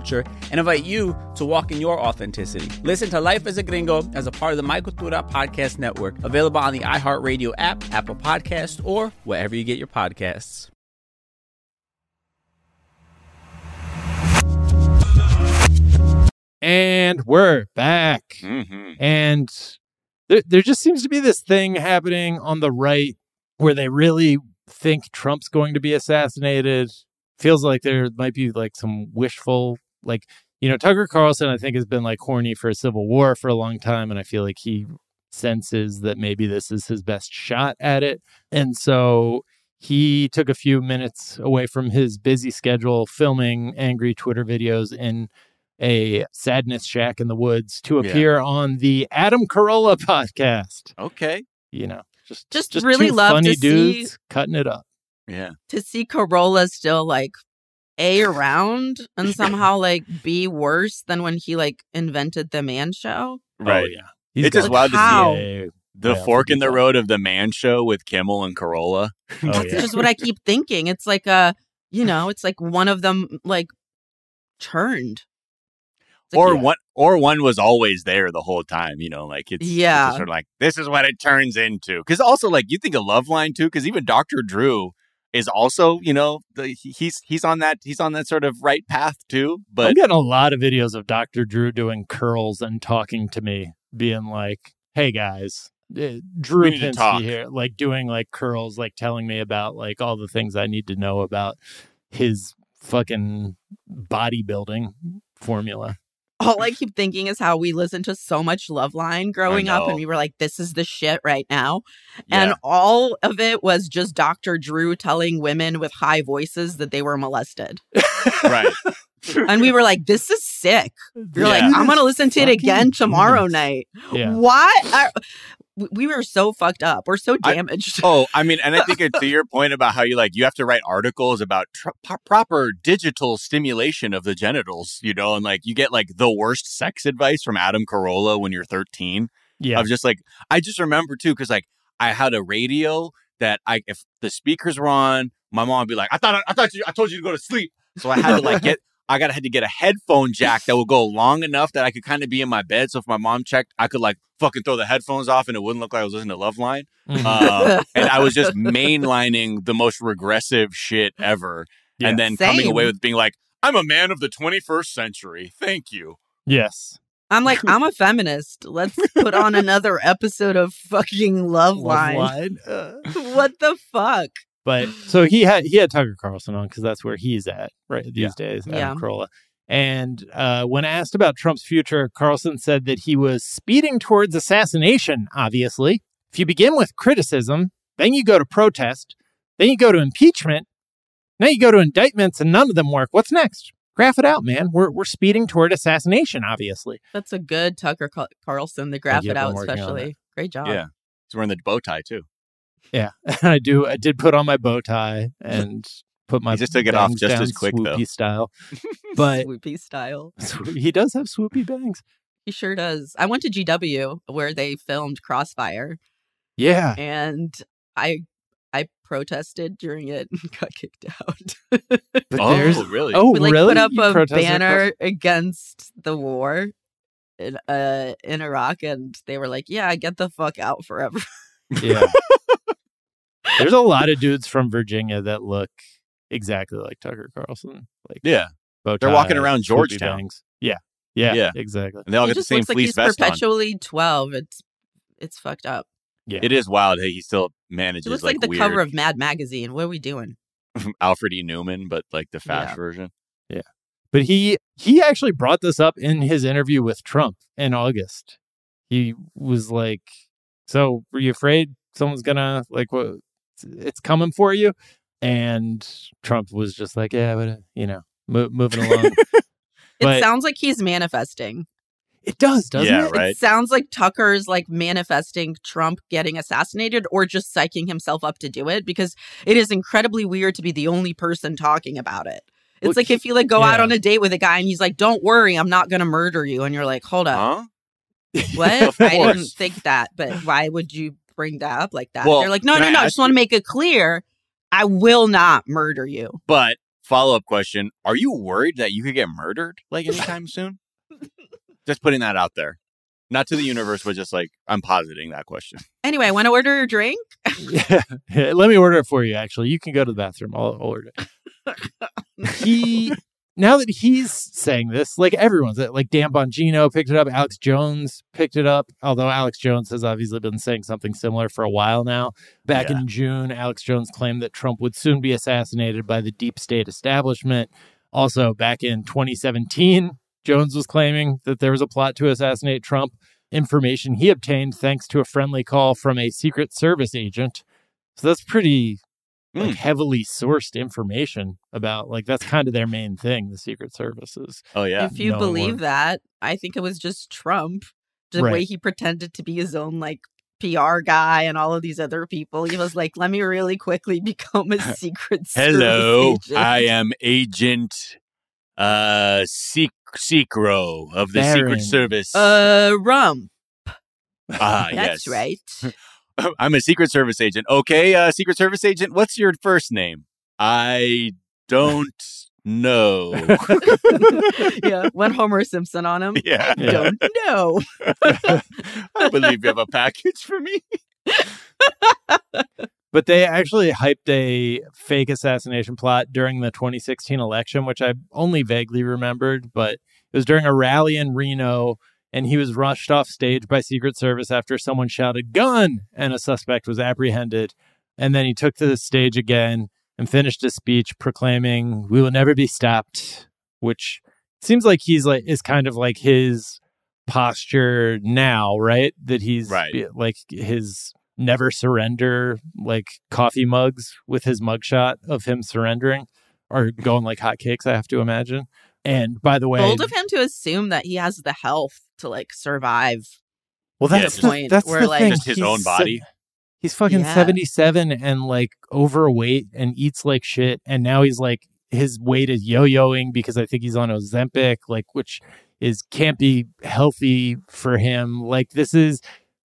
Speaker 6: and invite you to walk in your authenticity. Listen to Life as a Gringo as a part of the My Cultura Podcast Network, available on the iHeartRadio app, Apple Podcast, or wherever you get your podcasts.
Speaker 3: And we're back.
Speaker 4: Mm-hmm.
Speaker 3: And there, there just seems to be this thing happening on the right where they really think Trump's going to be assassinated. Feels like there might be like some wishful, like, you know, Tucker Carlson, I think, has been like horny for a civil war for a long time. And I feel like he senses that maybe this is his best shot at it. And so he took a few minutes away from his busy schedule filming angry Twitter videos in a sadness shack in the woods to
Speaker 4: Yeah.
Speaker 3: appear on the Adam Carolla [laughs] podcast.
Speaker 4: Okay.
Speaker 3: You know, just
Speaker 5: Just really
Speaker 3: two
Speaker 5: love
Speaker 3: funny
Speaker 5: to
Speaker 3: dudes
Speaker 5: see-
Speaker 3: cutting it up.
Speaker 4: Yeah.
Speaker 5: to see Carolla still like a [laughs] around and somehow like be worse than when he like invented the man show.
Speaker 4: Oh, right.
Speaker 3: Oh, yeah. He's
Speaker 4: It's just
Speaker 3: got
Speaker 4: wild to see
Speaker 5: How?
Speaker 3: a-
Speaker 4: The
Speaker 3: Yeah,
Speaker 4: fork in the
Speaker 3: that.
Speaker 4: road of the man show with Kimmel and Carolla. [laughs]
Speaker 3: Oh,
Speaker 5: That's
Speaker 3: yeah.
Speaker 5: just what I keep thinking. It's like a you [laughs] know, it's like one of them like turned. Like,
Speaker 4: or
Speaker 5: yeah.
Speaker 4: one or one was always there the whole time, you know, like it's, it's
Speaker 5: Yeah.
Speaker 4: sort of like this is what it turns into. Because also like you think of Loveline too, because even Dr. Drew is also, you know, the, he's he's on that he's on that sort of right path too. But I'm
Speaker 3: getting a lot of videos of Dr. Drew doing curls and talking to me, being like, "Hey guys, uh, Drew. Pinsky here," like doing like curls, like telling me about like all the things I need to know about his fucking bodybuilding formula.
Speaker 5: All I keep thinking is how we listened to so much Loveline growing up, and we were like, "This is the shit right now,"
Speaker 4: yeah.
Speaker 5: and all of it was just Dr. Drew telling women with high voices that they were molested,
Speaker 4: right.
Speaker 5: and we were like, "This is sick." You're like, "I'm gonna listen to it again tomorrow night."
Speaker 3: Yeah.
Speaker 5: What? I- w- we were so fucked up. We're so
Speaker 4: I-
Speaker 5: damaged.
Speaker 4: Oh, I mean, and I think it, to [laughs] your point about how you like you have to write articles about tr- proper digital stimulation of the genitals, you know, and like you get like the worst sex advice from Adam Carolla when you're 13.
Speaker 3: Yeah.
Speaker 4: I was just like, I just remember too, because like I had a radio that I, if the speakers were on, my mom would be like, I thought, I thought you, I told you to go to sleep. So I had to like [laughs] get, I got had to get a headphone jack that would go long enough that I could kind of be in my bed. So if my mom checked, I could like fucking throw the headphones off and it wouldn't look like I was listening to Loveline. Uh, and I was just [laughs] mainlining the most regressive shit ever.
Speaker 3: Yeah.
Speaker 4: And then coming away with being like, I'm a man of the 21st century. Thank you.
Speaker 3: yes.
Speaker 5: I'm like, I'm a feminist. Let's put on [laughs] another episode of fucking Loveline. Line.
Speaker 3: Uh, [laughs]
Speaker 5: What the fuck?
Speaker 3: But [gasps] so he had he had Tucker Carlson on because that's where he's at right these
Speaker 4: Yeah.
Speaker 3: days.
Speaker 5: Yeah.
Speaker 3: Adam Carolla. And uh, when asked about Trump's future, Carlson said that he was speeding towards assassination. Obviously, if you begin with criticism, then you go to protest, then you go to impeachment, now you go to indictments, and none of them work. What's next? Graph it out, man. We're we're speeding toward assassination. Obviously,
Speaker 5: That's a good Tucker Carlson, the graph it out,
Speaker 3: been working on
Speaker 5: especially. Great job.
Speaker 4: Yeah. He's wearing the bow tie too.
Speaker 3: Yeah. [laughs] I do. I did put on my bow tie and put my
Speaker 4: He just took it off just
Speaker 3: down
Speaker 4: as quick, though.
Speaker 3: swoopy style. [laughs] But
Speaker 5: Swoopy style. [laughs]
Speaker 3: he does have swoopy bangs.
Speaker 5: He sure does. I went to GW where they filmed Crossfire
Speaker 3: Yeah.
Speaker 5: and I I protested during it and got kicked out.
Speaker 3: But
Speaker 4: oh,
Speaker 3: there's
Speaker 4: really?
Speaker 3: oh
Speaker 5: we like
Speaker 3: really
Speaker 5: put up
Speaker 3: You
Speaker 5: a
Speaker 3: protested
Speaker 5: banner against the war in uh in Iraq and they were like, Yeah, get the fuck out forever.
Speaker 3: Yeah. There's a lot of dudes from Virginia that look exactly like Tucker Carlson. Like
Speaker 4: Yeah.
Speaker 3: bow
Speaker 4: They're walking around Georgetown.
Speaker 3: Yeah. Yeah.
Speaker 4: Yeah.
Speaker 3: Exactly.
Speaker 4: And they all
Speaker 5: he
Speaker 4: get the
Speaker 5: just
Speaker 4: same
Speaker 5: looks like
Speaker 4: fleece
Speaker 5: he's
Speaker 4: vest on.
Speaker 5: perpetually twelve. It's it's fucked up.
Speaker 3: Yeah.
Speaker 4: It is wild. Hey, he still manages
Speaker 5: It looks
Speaker 4: like,
Speaker 5: like, the
Speaker 4: weird
Speaker 5: cover of Mad Magazine. What are we doing?
Speaker 4: Alfred E. Neuman, but like the fast
Speaker 5: Yeah.
Speaker 4: version.
Speaker 3: Yeah, but he he actually brought this up in his interview with Trump in August. He was like, "So, were you afraid someone's gonna like what? It's coming for you?" And Trump was just like, "Yeah, but uh, you know, mo- moving along." [laughs]
Speaker 5: It
Speaker 3: But-
Speaker 5: sounds like he's manifesting.
Speaker 3: It does, doesn't
Speaker 4: Yeah,
Speaker 3: it?
Speaker 4: right.
Speaker 5: It sounds like Tucker's like manifesting Trump getting assassinated or just psyching himself up to do it because it is incredibly weird to be the only person talking about it. It's
Speaker 3: Well,
Speaker 5: like if you like go out on a date with a guy and he's like, "Don't worry, I'm not going to murder you," and you're like, "Hold up,
Speaker 4: Huh?
Speaker 5: what? [laughs] I didn't think that, but why would you bring that up like that?"
Speaker 4: Well,
Speaker 5: They're like, "No,
Speaker 4: can
Speaker 5: no,
Speaker 4: I
Speaker 5: no. I just want to make it clear, I will not murder you."
Speaker 4: But follow up question: Are you worried that you could get murdered like anytime soon? [laughs] Just putting that out there, not to the universe, but just like I'm positing that question. [laughs]
Speaker 5: Anyway, want to order a drink?
Speaker 3: Yeah. [laughs] Let me order it for you. Actually, you can go to the bathroom. I'll, I'll order it. he now that he's saying this, like everyone's uh, like Dan Bongino picked it up, Alex Jones picked it up. Although Alex Jones has obviously been saying something similar for a while now. Back
Speaker 4: Yeah.
Speaker 3: in June, Alex Jones claimed that Trump would soon be assassinated by the deep state establishment. Also, back in 2017, Jones was claiming that there was a plot to assassinate Trump. Information he obtained thanks to a friendly call from a Secret Service agent. So that's pretty like
Speaker 4: Mm.
Speaker 3: heavily sourced information about like that's kind of their main thing, the Secret Services.
Speaker 4: Oh yeah,
Speaker 5: if you
Speaker 3: No,
Speaker 5: believe
Speaker 3: we're-
Speaker 5: that, I think it was just Trump. The
Speaker 3: Right.
Speaker 5: way he pretended to be his own like PR guy and all of these other people. He was like, let me really quickly [laughs] become a [laughs] secret service
Speaker 4: Hello,
Speaker 5: agent.
Speaker 4: I am Agent uh Sec- Secro of the
Speaker 3: Baron.
Speaker 4: Secret Service.
Speaker 5: uh Rump.
Speaker 4: ah,
Speaker 5: That's
Speaker 4: yes.
Speaker 5: right. [laughs] [laughs]
Speaker 4: I'm a Secret Service agent. Okay, uh, Secret Service agent, what's your first name? I don't know. [laughs]
Speaker 5: yeah. One [laughs] Homer Simpson on him.
Speaker 4: yeah,
Speaker 5: I don't know.
Speaker 4: I believe you have a package for me.
Speaker 3: But they actually hyped a fake assassination plot during the 2016 election, which I only vaguely remembered, but it was during a rally in Reno and he was rushed off stage by Secret Service after someone shouted gun and a suspect was apprehended. And then he took to the stage again and finished his speech proclaiming, "We will never be stopped," which seems like he's like is kind of like his posture now, right? That he's
Speaker 4: Right.
Speaker 3: like his never surrender like coffee mugs with his mugshot of him surrendering are going like hotcakes, I have to imagine. And by the way,
Speaker 5: Bold of him to assume that he has the health to like survive.
Speaker 3: well, that's
Speaker 4: just-
Speaker 3: the,
Speaker 5: point
Speaker 3: that's
Speaker 5: where,
Speaker 3: the
Speaker 5: like-
Speaker 3: thing.
Speaker 4: Just his
Speaker 3: He's
Speaker 4: own
Speaker 3: se-
Speaker 4: body.
Speaker 3: He's fucking
Speaker 5: Yeah.
Speaker 3: 77 and like overweight and eats like shit. And now he's like, his weight is yo yoing because I think he's on Ozempic, like, which is can't be healthy for him. Like, this is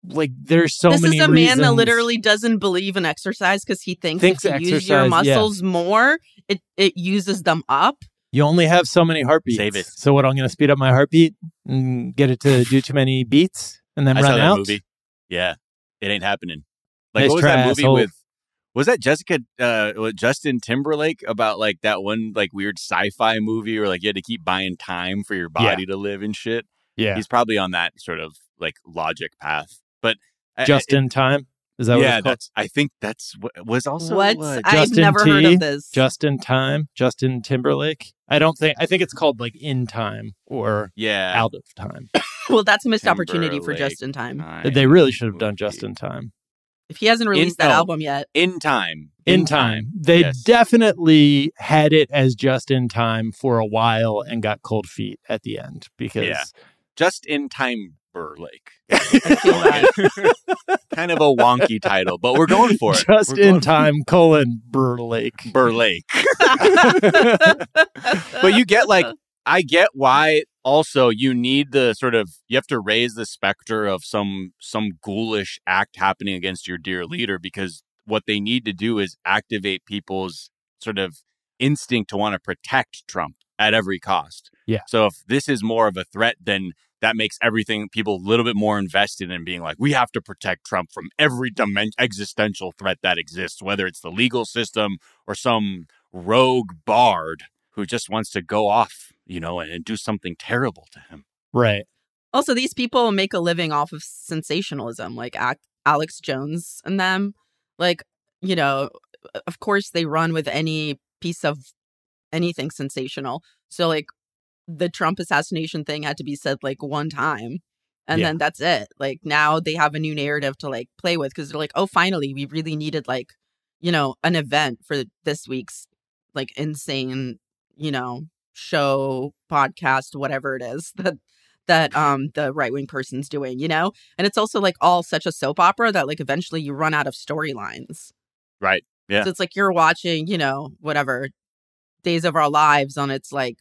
Speaker 3: like, there's so
Speaker 5: this
Speaker 3: many This
Speaker 5: is a man that literally doesn't believe in exercise because he thinks,
Speaker 3: Thinks
Speaker 5: if you use your
Speaker 3: exercise, yeah.
Speaker 5: muscles more, it, it uses them up.
Speaker 3: You only have so many heartbeats.
Speaker 4: Save it.
Speaker 3: So what? I'm going to speed up my heartbeat and get it to do too many beats and then
Speaker 4: I
Speaker 3: run
Speaker 4: saw that
Speaker 3: out.
Speaker 4: movie. Yeah, it ain't happening. Like
Speaker 3: Nice
Speaker 4: what was
Speaker 3: try,
Speaker 4: that movie
Speaker 3: asshole.
Speaker 4: with? Was that Jessica uh Justin Timberlake about like that one like weird sci-fi movie where like you had to keep buying time for your
Speaker 3: Yeah.
Speaker 4: body to live and shit?
Speaker 3: Yeah,
Speaker 4: He's probably on that sort of like logic path. But
Speaker 3: just
Speaker 4: I-
Speaker 3: in time. Is that what
Speaker 4: yeah,
Speaker 3: it's called?
Speaker 4: that's. I think that's what was also
Speaker 5: what?
Speaker 4: uh,
Speaker 5: I've
Speaker 3: Justin
Speaker 5: never heard
Speaker 3: T,
Speaker 5: of this.
Speaker 3: Just in time. Justin Timberlake. I don't think. I think it's called like in time or
Speaker 4: yeah.
Speaker 3: out of time. [coughs]
Speaker 5: well, that's a missed opportunity for
Speaker 4: Timberlake
Speaker 5: just in time.
Speaker 4: time
Speaker 3: they really should have done
Speaker 4: movie.
Speaker 3: just in time.
Speaker 5: If he hasn't released that
Speaker 4: no.
Speaker 5: album yet,
Speaker 4: in time.
Speaker 3: In time. They
Speaker 4: Yes.
Speaker 3: definitely had it as just in time for a while and got cold feet at the end because
Speaker 4: Yeah. just in time Burlake.
Speaker 5: I feel that.
Speaker 4: kind of a wonky title, but we're going for it.
Speaker 3: just
Speaker 4: We're
Speaker 3: in time [laughs] colon Burlake.
Speaker 4: Burlake. [laughs] but you get like I get why also you need the sort of you have to raise the specter of some some ghoulish act happening against your dear leader because what they need to do is activate people's sort of instinct to want to protect Trump at every cost.
Speaker 3: Yeah.
Speaker 4: So if this is more of a threat then that makes everything people a little bit more invested in being like we have to protect Trump from every dimen- existential threat that exists whether it's the legal system or some rogue bard who just wants to go off, you know, and, and do something terrible to him.
Speaker 3: Right.
Speaker 5: Also, these people make a living off of sensationalism, like Ac- Alex Jones and them. Like, you know, of course they run with any piece of anything sensational. So, like, the Trump assassination thing had to be said like one time. And
Speaker 3: Yeah.
Speaker 5: then that's it. Like, now they have a new narrative to like play with because they're like, oh, finally, we really needed like, you know, an event for this week's like insane, you know, show, podcast, whatever it is [laughs] that that um the right wing person's doing, you know? And it's also like all such a soap opera that like eventually you run out of storylines.
Speaker 4: Right. Yeah.
Speaker 5: So it's like you're watching, you know, whatever Days of Our Lives on its like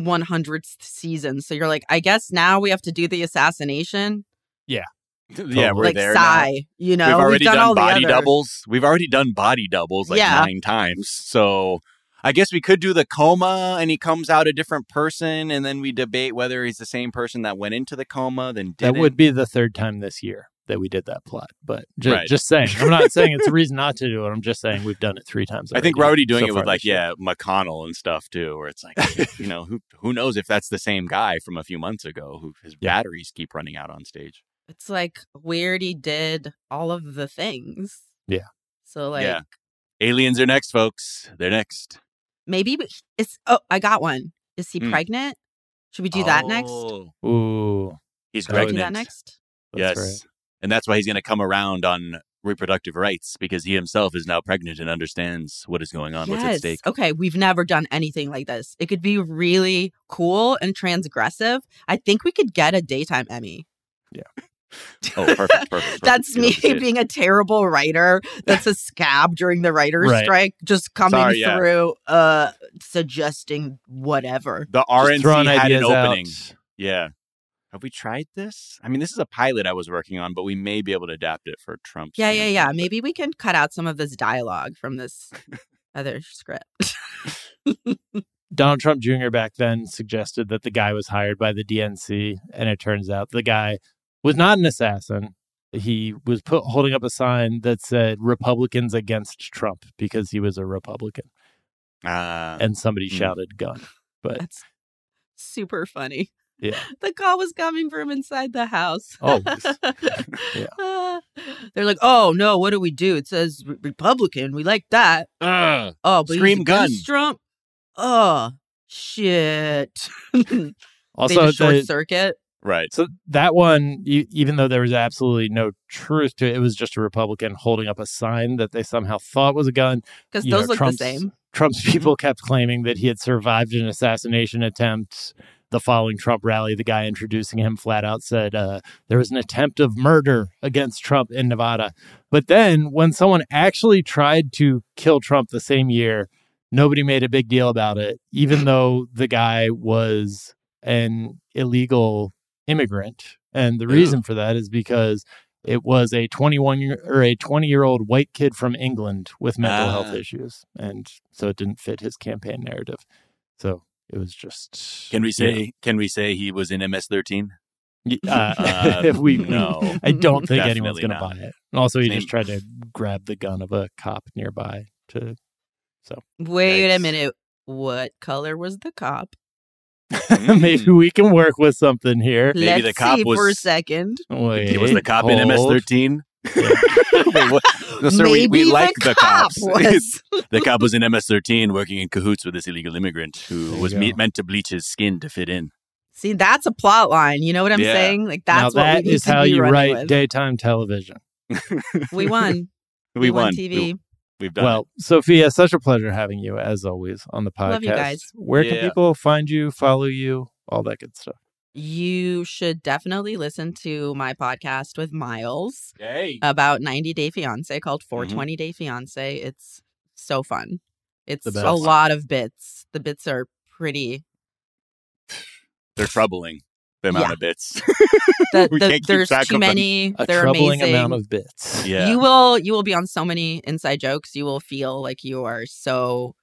Speaker 5: 100th season. So you're like, I guess now we have to do the assassination.
Speaker 4: yeah, [laughs] Yeah, we're
Speaker 5: like
Speaker 4: there. now.
Speaker 5: sigh, you know.
Speaker 4: We've already
Speaker 5: done,
Speaker 4: done,
Speaker 5: all
Speaker 4: body
Speaker 5: the other-
Speaker 4: doubles. We've already done body doubles like
Speaker 5: Yeah.
Speaker 4: nine times. So I guess we could do the coma and he comes out a different person and then we debate whether he's the same person that went into the coma then didn't.
Speaker 3: That would be the third time this year that we did that plot. But ju-
Speaker 4: Right.
Speaker 3: just saying, I'm not [laughs] saying it's a reason not to do it. I'm just saying we've done it three times.
Speaker 4: I think we're already doing
Speaker 3: so
Speaker 4: it with like yeah McConnell and stuff too, where it's like [laughs] you know who who knows if that's the same guy from a few months ago who his
Speaker 3: Yeah.
Speaker 4: batteries keep running out on stage.
Speaker 5: It's like weird he did all of the things.
Speaker 3: Yeah.
Speaker 5: So like
Speaker 4: Yeah. Aliens are next, folks. They're next.
Speaker 5: maybe we- it's oh, I got one. Is he
Speaker 4: Hmm.
Speaker 5: pregnant? Should we do that next?
Speaker 4: Oh,
Speaker 3: Ooh,
Speaker 4: He's
Speaker 3: That would-
Speaker 5: Do
Speaker 4: pregnant.
Speaker 5: that next?
Speaker 3: that's
Speaker 4: yes. And that's why he's going to come around on reproductive rights because he himself is now pregnant and understands what is going on, what's at stake.
Speaker 5: Okay, we've never done anything like this. It could be really cool and transgressive. I think we could get a daytime Emmy. Yeah.
Speaker 4: Oh, perfect, perfect. [laughs] perfect.
Speaker 5: That's
Speaker 4: You
Speaker 5: me
Speaker 4: love to see it.
Speaker 5: being a terrible writer that's a scab during the writer's
Speaker 3: Right.
Speaker 5: strike, just coming
Speaker 4: Sorry, yeah.
Speaker 5: through uh suggesting whatever.
Speaker 4: The
Speaker 3: Just
Speaker 4: RNC had an
Speaker 3: ideas out.
Speaker 4: opening. Yeah. Have we tried this? I mean, this is a pilot I was working on, but we may be able to adapt it for Trump.
Speaker 5: Yeah, yeah, yeah. Maybe we can cut out some of this dialogue from this other script. [laughs]
Speaker 3: Donald Trump Jr. back then suggested that the guy was hired by the DNC, and it turns out the guy was not an assassin. He was put, holding up a sign that said "Republicans against Trump" because he was a Republican,
Speaker 4: Uh,
Speaker 3: and somebody
Speaker 4: Hmm.
Speaker 3: shouted "gun." But
Speaker 5: That's super funny.
Speaker 3: Yeah, [laughs]
Speaker 5: The call was coming from inside the house. [laughs]
Speaker 3: Always. [laughs] Yeah.
Speaker 5: Uh, They're like, oh no, what do we do? It says re- Republican. We like that.
Speaker 4: Ugh.
Speaker 5: Oh, but
Speaker 4: Scream gun.
Speaker 5: Trump. Oh shit.
Speaker 3: also
Speaker 5: just short
Speaker 3: the-
Speaker 5: circuit.
Speaker 4: right.
Speaker 3: So that one, e- even though there was absolutely no truth to it, it was just a Republican holding up a sign that they somehow thought was a gun.
Speaker 5: Because those
Speaker 3: know,
Speaker 5: look
Speaker 3: Trump's-
Speaker 5: the same.
Speaker 3: Trump's people kept claiming that he had survived an assassination attempt. The following Trump rally, the guy introducing him flat out said uh, there was an attempt of murder against Trump in Nevada. But then, when someone actually tried to kill Trump the same year, nobody made a big deal about it, even [laughs] though the guy was an illegal immigrant. And the reason for that is because it was a 21 year or a 20 year old white kid from England with mental health
Speaker 4: Ah.
Speaker 3: issues. And so it didn't fit his campaign narrative. So it was just.
Speaker 4: Can we
Speaker 3: yeah.
Speaker 4: say? Can we say he was in MS-13? [laughs]
Speaker 3: Uh, [laughs]
Speaker 4: Uh,
Speaker 3: if we
Speaker 4: no.
Speaker 3: I don't think anyone's going to
Speaker 4: not.
Speaker 3: buy it. Also, he
Speaker 4: Same.
Speaker 3: just tried to grab the gun of a cop nearby to.
Speaker 5: So wait a minute. What color was the cop? [laughs]
Speaker 3: Maybe we can work with something here.
Speaker 4: Maybe
Speaker 5: Let's
Speaker 4: the cop
Speaker 5: see for a
Speaker 4: was-
Speaker 5: second.
Speaker 3: Wait,
Speaker 4: was the cop in. MS-13. Wait. No, sir, we,
Speaker 5: Maybe
Speaker 4: we like
Speaker 5: the,
Speaker 4: the,
Speaker 5: cop
Speaker 4: cops. [laughs]
Speaker 5: was.
Speaker 4: the cop was in MS-13 working in cahoots with this illegal immigrant who was me- meant to bleach his skin to fit in.
Speaker 5: See, that's a plot line. You know what I'm
Speaker 4: Yeah.
Speaker 5: saying? Like
Speaker 3: now
Speaker 5: that's what
Speaker 3: that
Speaker 5: we need
Speaker 3: is
Speaker 5: to
Speaker 3: how you write
Speaker 5: with.
Speaker 3: daytime television. [laughs]
Speaker 5: we won.
Speaker 4: We, won.
Speaker 5: TV.
Speaker 4: We, we've done
Speaker 3: Well, Sofiya, such a pleasure having you as always on the podcast.
Speaker 5: Love you guys.
Speaker 3: Where can people find you, follow you, all that good stuff?
Speaker 5: You should definitely listen to my podcast with Miles
Speaker 4: it. Hey.
Speaker 5: about 90 Day Fiance called
Speaker 4: Mm-hmm.
Speaker 5: 420 Day Fiance. It's so fun. It's a lot of bits. The bits are pretty. [sighs]
Speaker 4: They're troubling. The amount
Speaker 5: Yeah.
Speaker 4: of bits. [laughs]
Speaker 5: The, [laughs]
Speaker 4: We
Speaker 5: the-
Speaker 4: can't keep
Speaker 5: there's
Speaker 4: track
Speaker 5: too
Speaker 4: of them.
Speaker 5: many.
Speaker 3: A
Speaker 5: They're
Speaker 3: troubling
Speaker 5: amazing.
Speaker 3: amount of bits.
Speaker 4: yeah.
Speaker 5: You will you will be on so many inside jokes. You will feel like you are so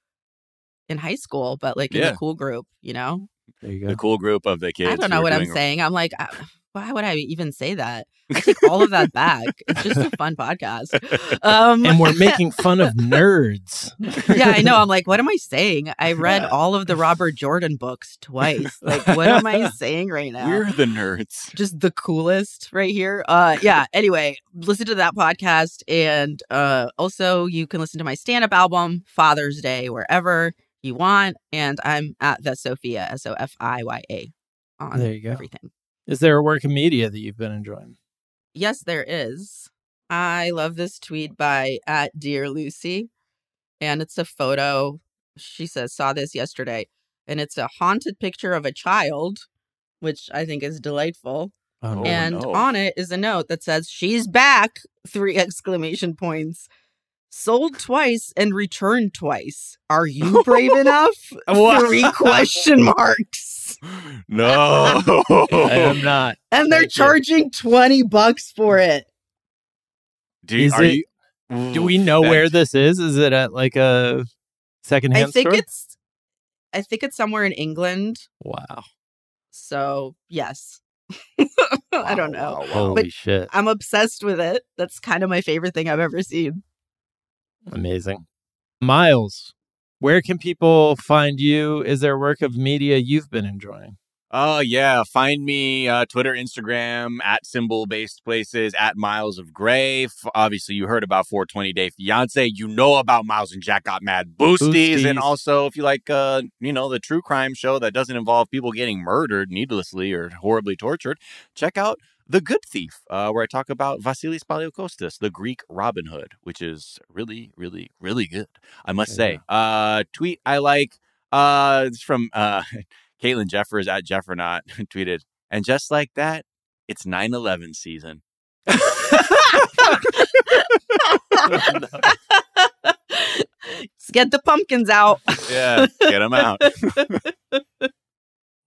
Speaker 5: in high school, but like in a cool group. You know.
Speaker 3: There you
Speaker 4: the cool group of the kids.
Speaker 5: I don't know what I'm
Speaker 4: doing-
Speaker 5: saying. I'm like, uh, why would I even say that? I take all of that back. It's just a fun podcast. [laughs] Um,
Speaker 3: And we're [laughs] making fun of nerds.
Speaker 5: yeah, I know. [laughs] I'm like, what am I saying? I read all of the Robert Jordan books twice. Like, what am I saying right now?
Speaker 4: We're the nerds.
Speaker 5: just the coolest right here. Uh yeah, anyway, listen to that podcast and uh also you can listen to my stand-up album Father's Day wherever you want and I'm at the Sofiya S O F I Y A on
Speaker 3: There you go.
Speaker 5: everything.
Speaker 3: Is there a work of media that you've been enjoying?
Speaker 5: Yes, there is. I love this tweet by at Dear Lucy and it's a photo. She says saw this yesterday and it's a haunted picture of a child, which I think is delightful.
Speaker 3: Oh,
Speaker 5: and oh,
Speaker 4: no.
Speaker 5: on it is a note that says, She's back! Three [laughs] exclamation points. Sold twice and returned twice. Are [laughs] you brave enough? Three [laughs] question marks.
Speaker 4: No.
Speaker 3: I am not.
Speaker 5: And they're
Speaker 3: Thank you.
Speaker 5: charging 20 bucks for it.
Speaker 4: Do, you-
Speaker 3: Is
Speaker 4: are
Speaker 3: it-
Speaker 4: you-
Speaker 3: Do we know
Speaker 4: that-
Speaker 3: where this is? Is it at like a secondhand
Speaker 5: I think
Speaker 3: store?
Speaker 5: it's I think it's somewhere in England.
Speaker 3: wow.
Speaker 5: So yes. [laughs] I don't know.
Speaker 3: Holy
Speaker 5: But-
Speaker 3: shit.
Speaker 5: I'm obsessed with it. That's kind of my favorite thing I've ever seen.
Speaker 3: Amazing. Miles, where can people find you? Is there work of media you've been enjoying?
Speaker 4: Oh yeah, find me uh, Twitter, Instagram at symbol based places at Miles of Gray. F- obviously, you heard about 420 Day Fiance. You know about Miles and Jack Got Mad Boosties,
Speaker 3: Boosties.
Speaker 4: and also if you like, uh, you know, the true crime show that doesn't involve people getting murdered needlessly or horribly tortured, check out The Good Thief, uh, where I talk about Vasilis Paleokostas, the Greek Robin Hood, which is really, really, really good. I must say. Uh, tweet I like. Uh, it's from uh. [laughs] Caitlin Jeffers at Jeffernaut [laughs] tweeted, and just like that, it's 9 11 season.
Speaker 5: Let's [laughs] get the pumpkins out.
Speaker 4: Yeah, get them out.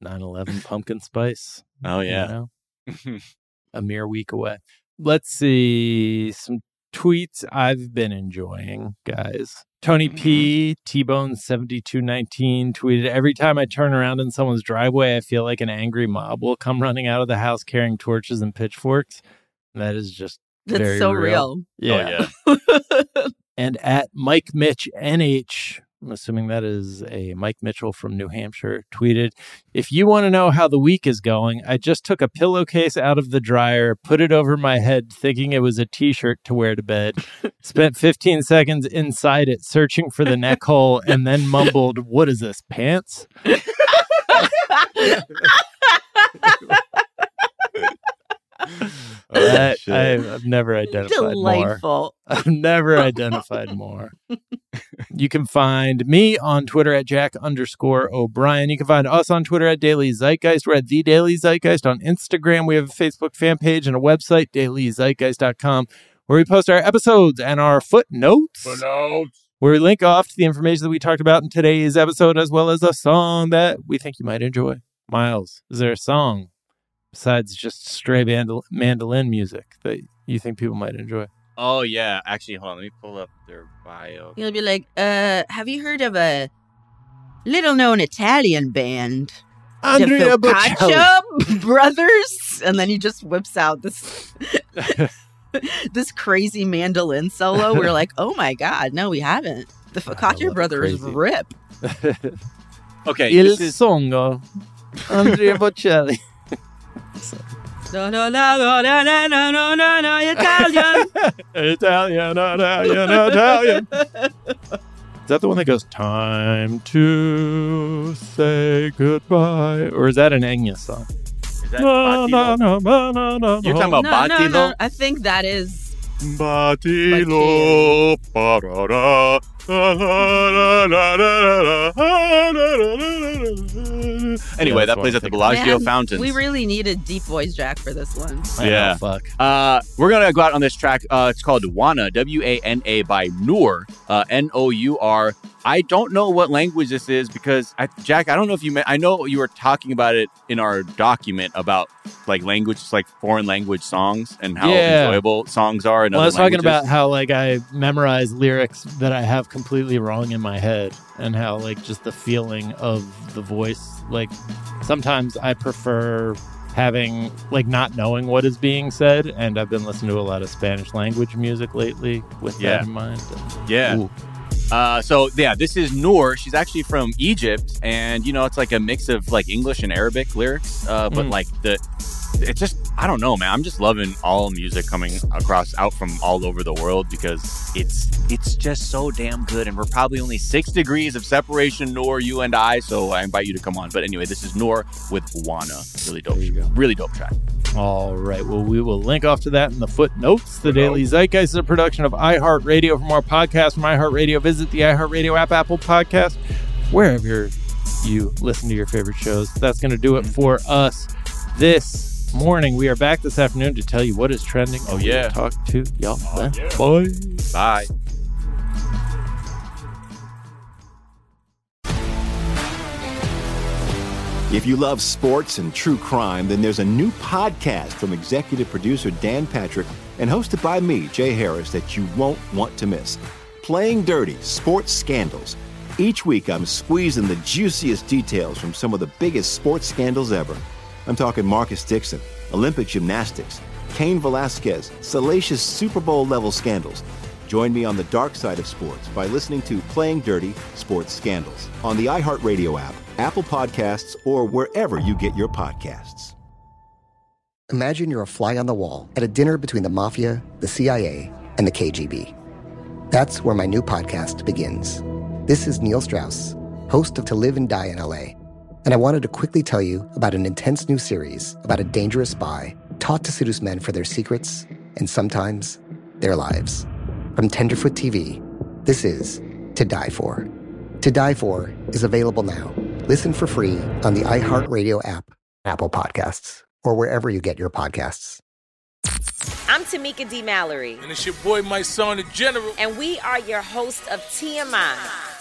Speaker 3: 9/11 pumpkin spice.
Speaker 4: Oh,
Speaker 3: you
Speaker 4: yeah.
Speaker 3: know? A mere week away. Let's see some tweets I've been enjoying, guys. Tony P, mm-hmm. T Bone 7219 tweeted Every time I turn around in someone's driveway, I feel like an angry mob will come running out of the house carrying torches and pitchforks. That is just
Speaker 5: That's
Speaker 3: very
Speaker 5: so
Speaker 3: real.
Speaker 5: real.
Speaker 3: Yeah.
Speaker 4: Oh, yeah. [laughs]
Speaker 3: And at Mike Mitch NH, I'm assuming that is a Mike Mitchell from New Hampshire, tweeted, If you want to know how the week is going, I just took a pillowcase out of the dryer, put it over my head, thinking it was a t shirt to wear to bed, spent 15 seconds inside it searching for the neck hole, and then mumbled, What is this, pants?
Speaker 4: Oh, [laughs]
Speaker 3: That- I've, I've never identified more.
Speaker 5: Delightful. [laughs]
Speaker 3: I've never identified more. you can find me on Twitter at Jack underscore O'Brien. You can find us on Twitter at Daily Zeitgeist. We're at The Daily Zeitgeist on Instagram. We have a Facebook fan page and a website, dailyzeitgeist.com, where we post our episodes and our footnotes. footnotes, where we link off to the information that we talked about in today's episode, as well as a song that we think you might enjoy. Miles, is there a song besides just stray mandol- mandolin music that you think people might enjoy?
Speaker 4: Oh, yeah. Actually, hold on. Let me pull up their bio.
Speaker 5: You'll be like, uh, have you heard of a little known Italian band?
Speaker 3: Andrea
Speaker 5: the
Speaker 3: Bocelli. [laughs]
Speaker 5: Brothers? And then he just whips out this [laughs] this crazy mandolin solo. We're like, oh my god, no, we haven't. The Focaccia Brothers
Speaker 3: crazy.
Speaker 5: rip. [laughs]
Speaker 4: Okay.
Speaker 3: Il
Speaker 4: this is,
Speaker 3: songo. Andrea Bocelli.
Speaker 5: No, no, no, no, no, no, no, no, no, no, Italian.
Speaker 3: Italian, Italian, Italian. Is that the one that goes, Time to say goodbye? Or is that an Enya song?
Speaker 4: is that
Speaker 3: No, no, no, no, no, no.
Speaker 4: You're talking about
Speaker 5: no, no,
Speaker 4: Batilo?
Speaker 5: no. I think that is.
Speaker 4: Batilo. ba-da-da, la-la-la-la-la-la-la-la-la-la. Anyway,
Speaker 3: Yeah,
Speaker 4: that
Speaker 3: that's
Speaker 4: plays
Speaker 3: what
Speaker 4: at the
Speaker 3: I'm
Speaker 4: Bellagio
Speaker 5: Man,
Speaker 4: Fountains.
Speaker 5: We really need a deep voice Jack for this one.
Speaker 3: I know,
Speaker 4: Yeah.
Speaker 3: fuck.
Speaker 4: Uh, we're gonna go out on this track. Uh, it's called Wana, W A N A by Nour, uh, N O U R. I don't know what language this is because I, Jack, I don't know if you meant. I know you were talking about it in our document about like language, like foreign language songs and how
Speaker 3: Yeah.
Speaker 4: enjoyable songs are. In
Speaker 3: Well, I
Speaker 4: other
Speaker 3: was talking
Speaker 4: languages.
Speaker 3: about how like I memorize lyrics that I have completely wrong in my head, and how like just the feeling of the voice. Like sometimes I prefer having like not knowing what is being said, and I've been listening to a lot of Spanish language music lately with
Speaker 4: Yeah.
Speaker 3: that in mind.
Speaker 4: Yeah.
Speaker 3: Ooh.
Speaker 4: Uh, so yeah, this is Nour. She's actually from Egypt, and you know it's like a mix of like English and Arabic lyrics. Uh, but
Speaker 3: Mm.
Speaker 4: like the, it's just I don't know, man. I'm just loving all music coming across out from all over the world because it's it's just so damn good. And we're probably only six degrees of separation, Nour, you and I. So I invite you to come on. But anyway, this is Nour with Wana. Really dope.
Speaker 3: There you go.
Speaker 4: Really dope track.
Speaker 3: All right. Well, we will link off to that in the footnotes. The Daily Zeitgeist is a production of iHeartRadio. For more podcasts from iHeartRadio, visit the iHeartRadio app, Apple Podcast, wherever you listen to your favorite shows. That's going to do it mm-hmm. for us this morning. We are back this afternoon to tell you what is trending.
Speaker 4: Oh, yeah.
Speaker 3: talk to y'all oh, then. Bye.
Speaker 4: Bye.
Speaker 1: If you love sports and true crime, then there's a new podcast from executive producer Dan Patrick and hosted by me, Jay Harris, that you won't want to miss. Playing Dirty Sports Scandals. Each week, I'm squeezing the juiciest details from some of the biggest sports scandals ever. I'm talking Marcus Dixon, Olympic gymnastics, Cain Velasquez, salacious Super Bowl level scandals. Join me on the dark side of sports by listening to Playing Dirty Sports Scandals on the iHeartRadio app, Apple Podcasts, or wherever you get your podcasts.
Speaker 2: Imagine you're a fly on the wall at a dinner between the mafia, the CIA, and the KGB. That's where my new podcast begins. This is Neil Strauss, host of To Live and Die in LA, and I wanted to quickly tell you about an intense new series about a dangerous spy taught to seduce men for their secrets and sometimes their lives. From Tenderfoot TV, this is To Die For. To Die For is available now. Listen for free on the iHeartRadio app, Apple Podcasts, or wherever you get your podcasts.
Speaker 7: I'm Tamika D. Mallory.
Speaker 8: And it's your boy, Mysonne, the general.
Speaker 7: And we are your host of TMI.